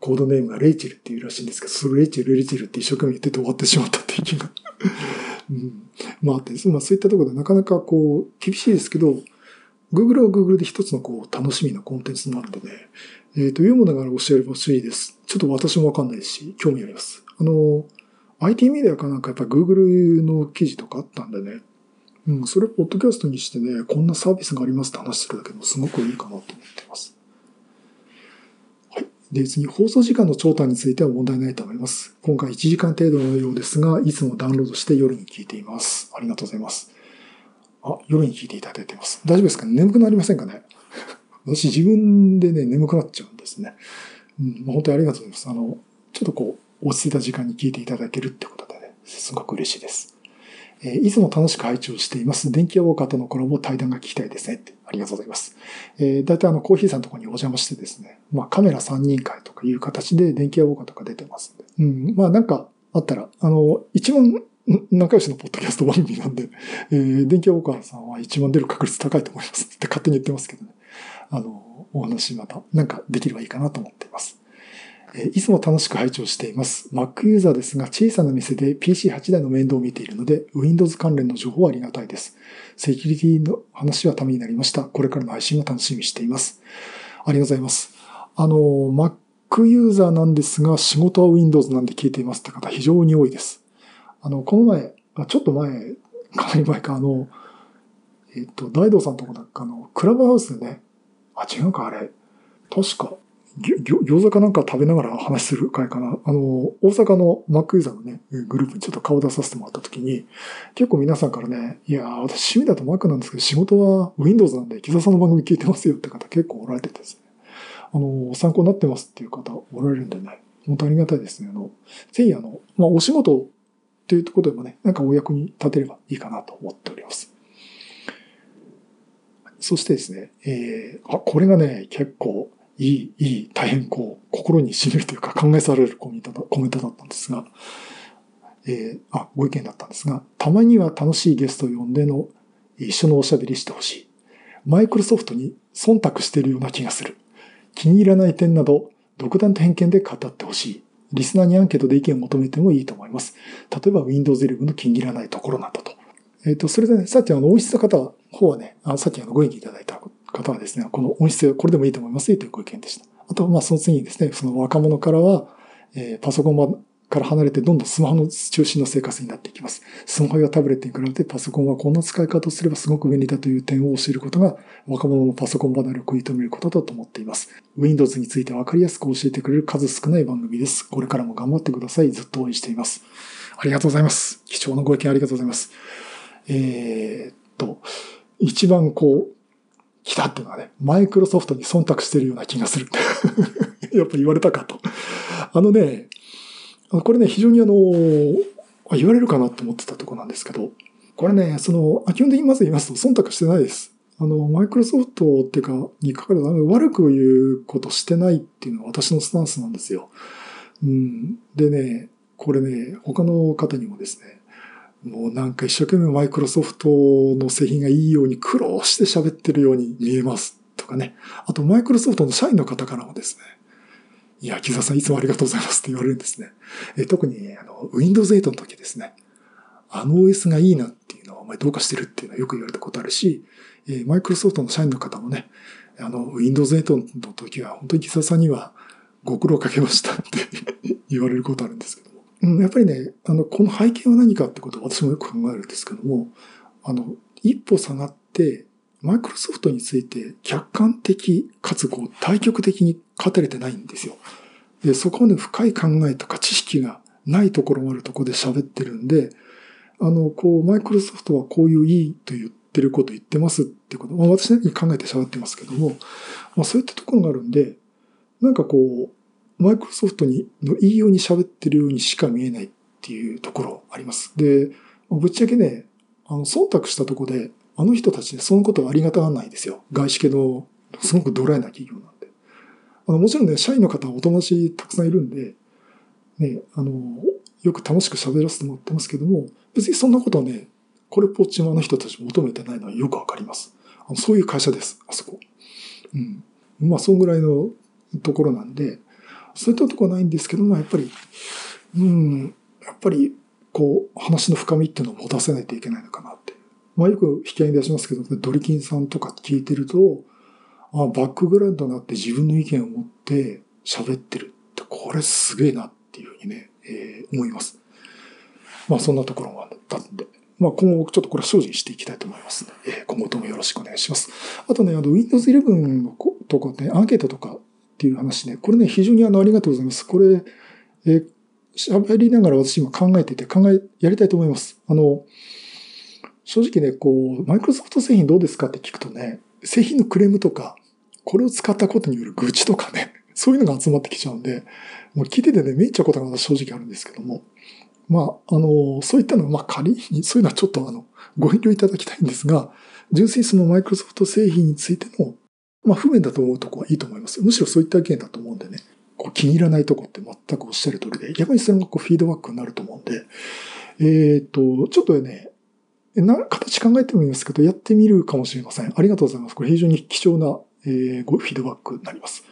コードネームがレイチェルっていうらしいんですけど、それレイチェル、レイチェルって一生懸命言ってて終わってしまったっていう気が。うん、まああって、まあそういったところでなかなかこう、厳しいですけど、Google は Google で一つのこう、楽しみなコンテンツになるので、えっ、というものが教えれば欲しいです。ちょっと私もわかんないし、興味あります。あの、IT メディアかなんかやっぱ Google の記事とかあったんでね、うん、それポッドキャストにしてね、こんなサービスがありますって話するだけでもすごくいいかなと思ってます。はい。で、次、放送時間の長短については問題ないと思います。今回1時間程度のようですが、いつもダウンロードして夜に聞いています。ありがとうございます。あ、夜に聞いていただいてます。大丈夫ですか眠くなりませんかね？私自分でね、眠くなっちゃうんですね。うん、本当にありがとうございます。あの、ちょっとこう、落ち着いた時間に聞いていただけるってことでね、すごく嬉しいです。えーいつも楽しく配置をしています。電気屋ウォーカーとのコラボ対談が聞きたいですねって。ありがとうございます。えー、だいたいあの、コーヒーさんのところにお邪魔してですね、まあカメラ3人会とかいう形で電気屋ウォーカーとか出てますんで。うん、まあなんか、あったら、あの、一番仲良しのポッドキャスト番組なんで、えー、電気屋岡さんは一番出る確率高いと思いますって勝手に言ってますけどね。あの、お話またなんかできればいいかなと思っています。えいつも楽しく拝聴しています。Mac ユーザーですが、小さな店で PC8 台の面倒を見ているので、Windows 関連の情報はありがたいです。セキュリティの話はためになりました。これからの配信を楽しみにしています。ありがとうございます。あの、Mac ユーザーなんですが、仕事は Windows なんで聞いていますって方非常に多いです。あの、この前、ちょっと前、かなり前か、あの、えっと、大道さんとこなんかの、クラブハウスでね、あ、違うか、あれ。確か、餃子かなんか食べながら話する会かな。あの、大阪のマックユーザーのね、グループにちょっと顔出させてもらった時に、結構皆さんからね、いや私趣味だとマックなんですけど、仕事は Windows なんで、木澤さんの番組聞いてますよって方結構おられてですね。あの、参考になってますっていう方おられるんでね、本当ありがたいですね。あの、ぜひあの、まあ、お仕事っていうところでもね、なんかお役に立てればいいかなと思っております。そしてですね、えー、あ、これがね、結構、いい、いい、大変こう、心に染みるというか考えされるコメントだコメントだったんですが、えー、あ、ご意見だったんですが、たまには楽しいゲストを呼んでの一緒のおしゃべりしてほしい。マイクロソフトに忖度しているような気がする。気に入らない点など、独断と偏見で語ってほしい。リスナーにアンケートで意見を求めてもいいと思います。例えば Windows 11の気に入らないところなどと。えっ、ー、と、それでね、さっきあの、音質の方は、方はね、あさっきあの、ご意見いただいた方はですね、この音質、これでもいいと思いますよというご意見でした。あと、まあ、その次にですね、その若者からは、えー、パソコンから離れてどんどんスマホの中心の生活になっていきます。スマホやタブレットに比べてパソコンはこんな使い方をすればすごく便利だという点を教えることが若者のパソコン離れを食い止めることだと思っています。Windows についてわかりやすく教えてくれる数少ない番組です。これからも頑張ってください。ずっと応援しています。ありがとうございます。貴重なご意見ありがとうございます。えー、っと、一番こう、来たっていうのはね、マイクロソフトに忖度してるような気がする。やっぱ言われたかと。あのね、これね、非常にあの、言われるかなと思ってたとこなんですけど、これね、その、基本的にまず言いますと、忖度してないです。あの、マイクロソフトっていうか、にかかるの悪く言うことしてないっていうのは私のスタンスなんですよ。うん。でね、これね、他の方にもですね、もうなんか一生懸命マイクロソフトの製品がいいように苦労して喋ってるように見えますとかね。あとマイクロソフトの社員の方からもですね、いや、木澤さんいつもありがとうございますって言われるんですね。え特にあの Windows 8の時ですね。あの OS がいいなっていうのはお前どうかしてるっていうのはよく言われたことあるし、えマイクロソフトの社員の方もね、あの Windows 8の時は本当に木澤さんにはご苦労かけましたって 言われることあるんですけど。うん、やっぱりね、あの、この背景は何かってことを私もよく考えるんですけども、あの、一歩下がって、マイクロソフトについて客観的かつこう対極的に語れてないんですよ。で、そこまで深い考えとか知識がないところもあるところで喋ってるんで、あの、こう、マイクロソフトはこういういいと言ってること言ってますってこと、まあ私なりに考えて喋ってますけども、まあそういったところがあるんで、なんかこう、マイクロソフトにのいいように喋ってるようにしか見えないっていうところあります。で、ぶっちゃけね、あの、忖度したとこで、あの人たちでそのことはありがたがないですよ。外資系の、すごくドライな企業なんで。あの、もちろんね、社員の方はお友達たくさんいるんで、ね、あの、よく楽しく喋らせてもらってますけども、別にそんなことはね、これっぽっちもあの人たち求めてないのはよくわかります。あのそういう会社です、あそこ。うん。まあ、そんぐらいのところなんで、そういったとこはないんですけども、やっぱり、うん、やっぱり、こう、話の深みっていうのを持たせないといけないのかなって。まあよく引き合いに出しますけど、ドリキンさんとか聞いてると、あバックグラウンドがあって自分の意見を持って喋ってるって、これすげえなっていうふうにね、えー、思います。まあそんなところがあったんで、まあ今後ちょっとこれは精進していきたいと思いますので、え、今後ともよろしくお願いします。あとね、あの Windows 11のとかね、アンケートとかっていう話ね。これね、非常にあの、ありがとうございます。これ、え喋りながら私今考えてて、考え、やりたいと思います。あの、正直ね、こう、マイクロソフト製品どうですかって聞くとね、製品のクレームとか、これを使ったことによる愚痴とかね、そういうのが集まってきちゃうんで、もう聞いててね、めっちゃうことが正直あるんですけども、まあ、あの、そういったのは、まあ仮に、そういうのはちょっとあの、ご遠慮いただきたいんですが、純粋にそのマイクロソフト製品についてのまあ、不便だと思うとこはいいと思いますむしろそういった意見だと思うんでね。こう気に入らないとこって全くおっしゃる通りで、逆にそれがこうフィードバックになると思うんで、えっ、と、ちょっとね、な、形考えてもいいんですけど、やってみるかもしれません。ありがとうございます。これ非常に貴重な、えー、ごフィードバックになります。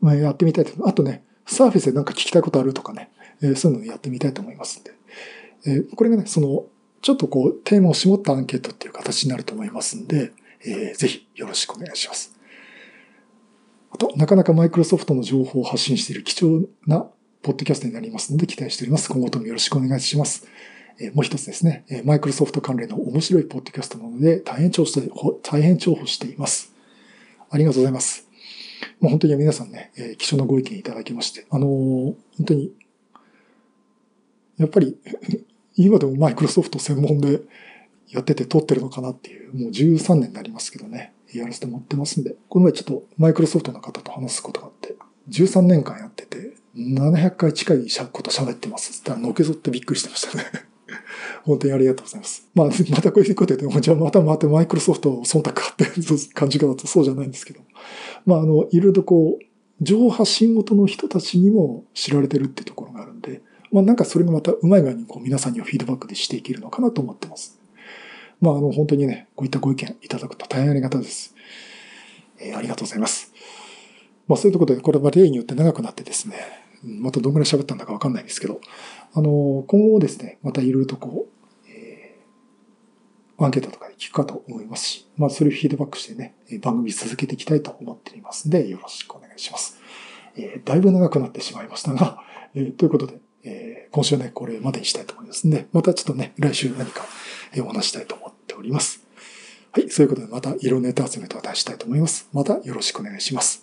まあ、やってみたいと。あとね、サーフェスでなんか聞きたいことあるとかね、えー、そういうのをやってみたいと思いますんで。えー、これがね、その、ちょっとこう、テーマを絞ったアンケートっていう形になると思いますんで、えー、ぜひよろしくお願いします。あと、なかなかマイクロソフトの情報を発信している貴重なポッドキャストになりますので期待しております。今後ともよろしくお願いします。えー、もう一つですね、マイクロソフト関連の面白いポッドキャストなので大変重宝して、大変重宝しています。ありがとうございます。もう本当に皆さんね、えー、貴重なご意見いただきまして、あのー、本当に、やっぱり 今でもマイクロソフト専門でやってて撮ってるのかなっていう、もう13年になりますけどね、やらせてもらってますんで、この前ちょっとマイクロソフトの方と話すことがあって、13年間やってて、700回近いこと喋ってますって言ったらのけぞってびっくりしてましたね。本当にありがとうございます。まあ、またこういうことで、じゃあまたまたマイクロソフトを忖度かって感じ方とそうじゃないんですけど。まあ、あの、いろいろとこう、情報発信元の人たちにも知られてるってところがあるんで、まあなんかそれがまたうまい具合にこう皆さんにはフィードバックでしていけるのかなと思ってます。まああの本当にね、こういったご意見いただくと大変ありがたいです。えー、ありがとうございます。まあそういうところで、これは例によって長くなってですね、またどんぐらい喋ったんだかわかんないんですけど、あの、今後ですね、またいろいろとこう、えー、アンケートとかで聞くかと思いますし、まあそれをフィードバックしてね、番組続けていきたいと思っていますので、よろしくお願いします。えー、だいぶ長くなってしまいましたが、えー、ということで、えー、今週はね、これまでにしたいと思いますので、またちょっとね、来週何かお話したいと思ってております。はい、そういうことでまた色ネタ集めとか出したいと思います。またよろしくお願いします。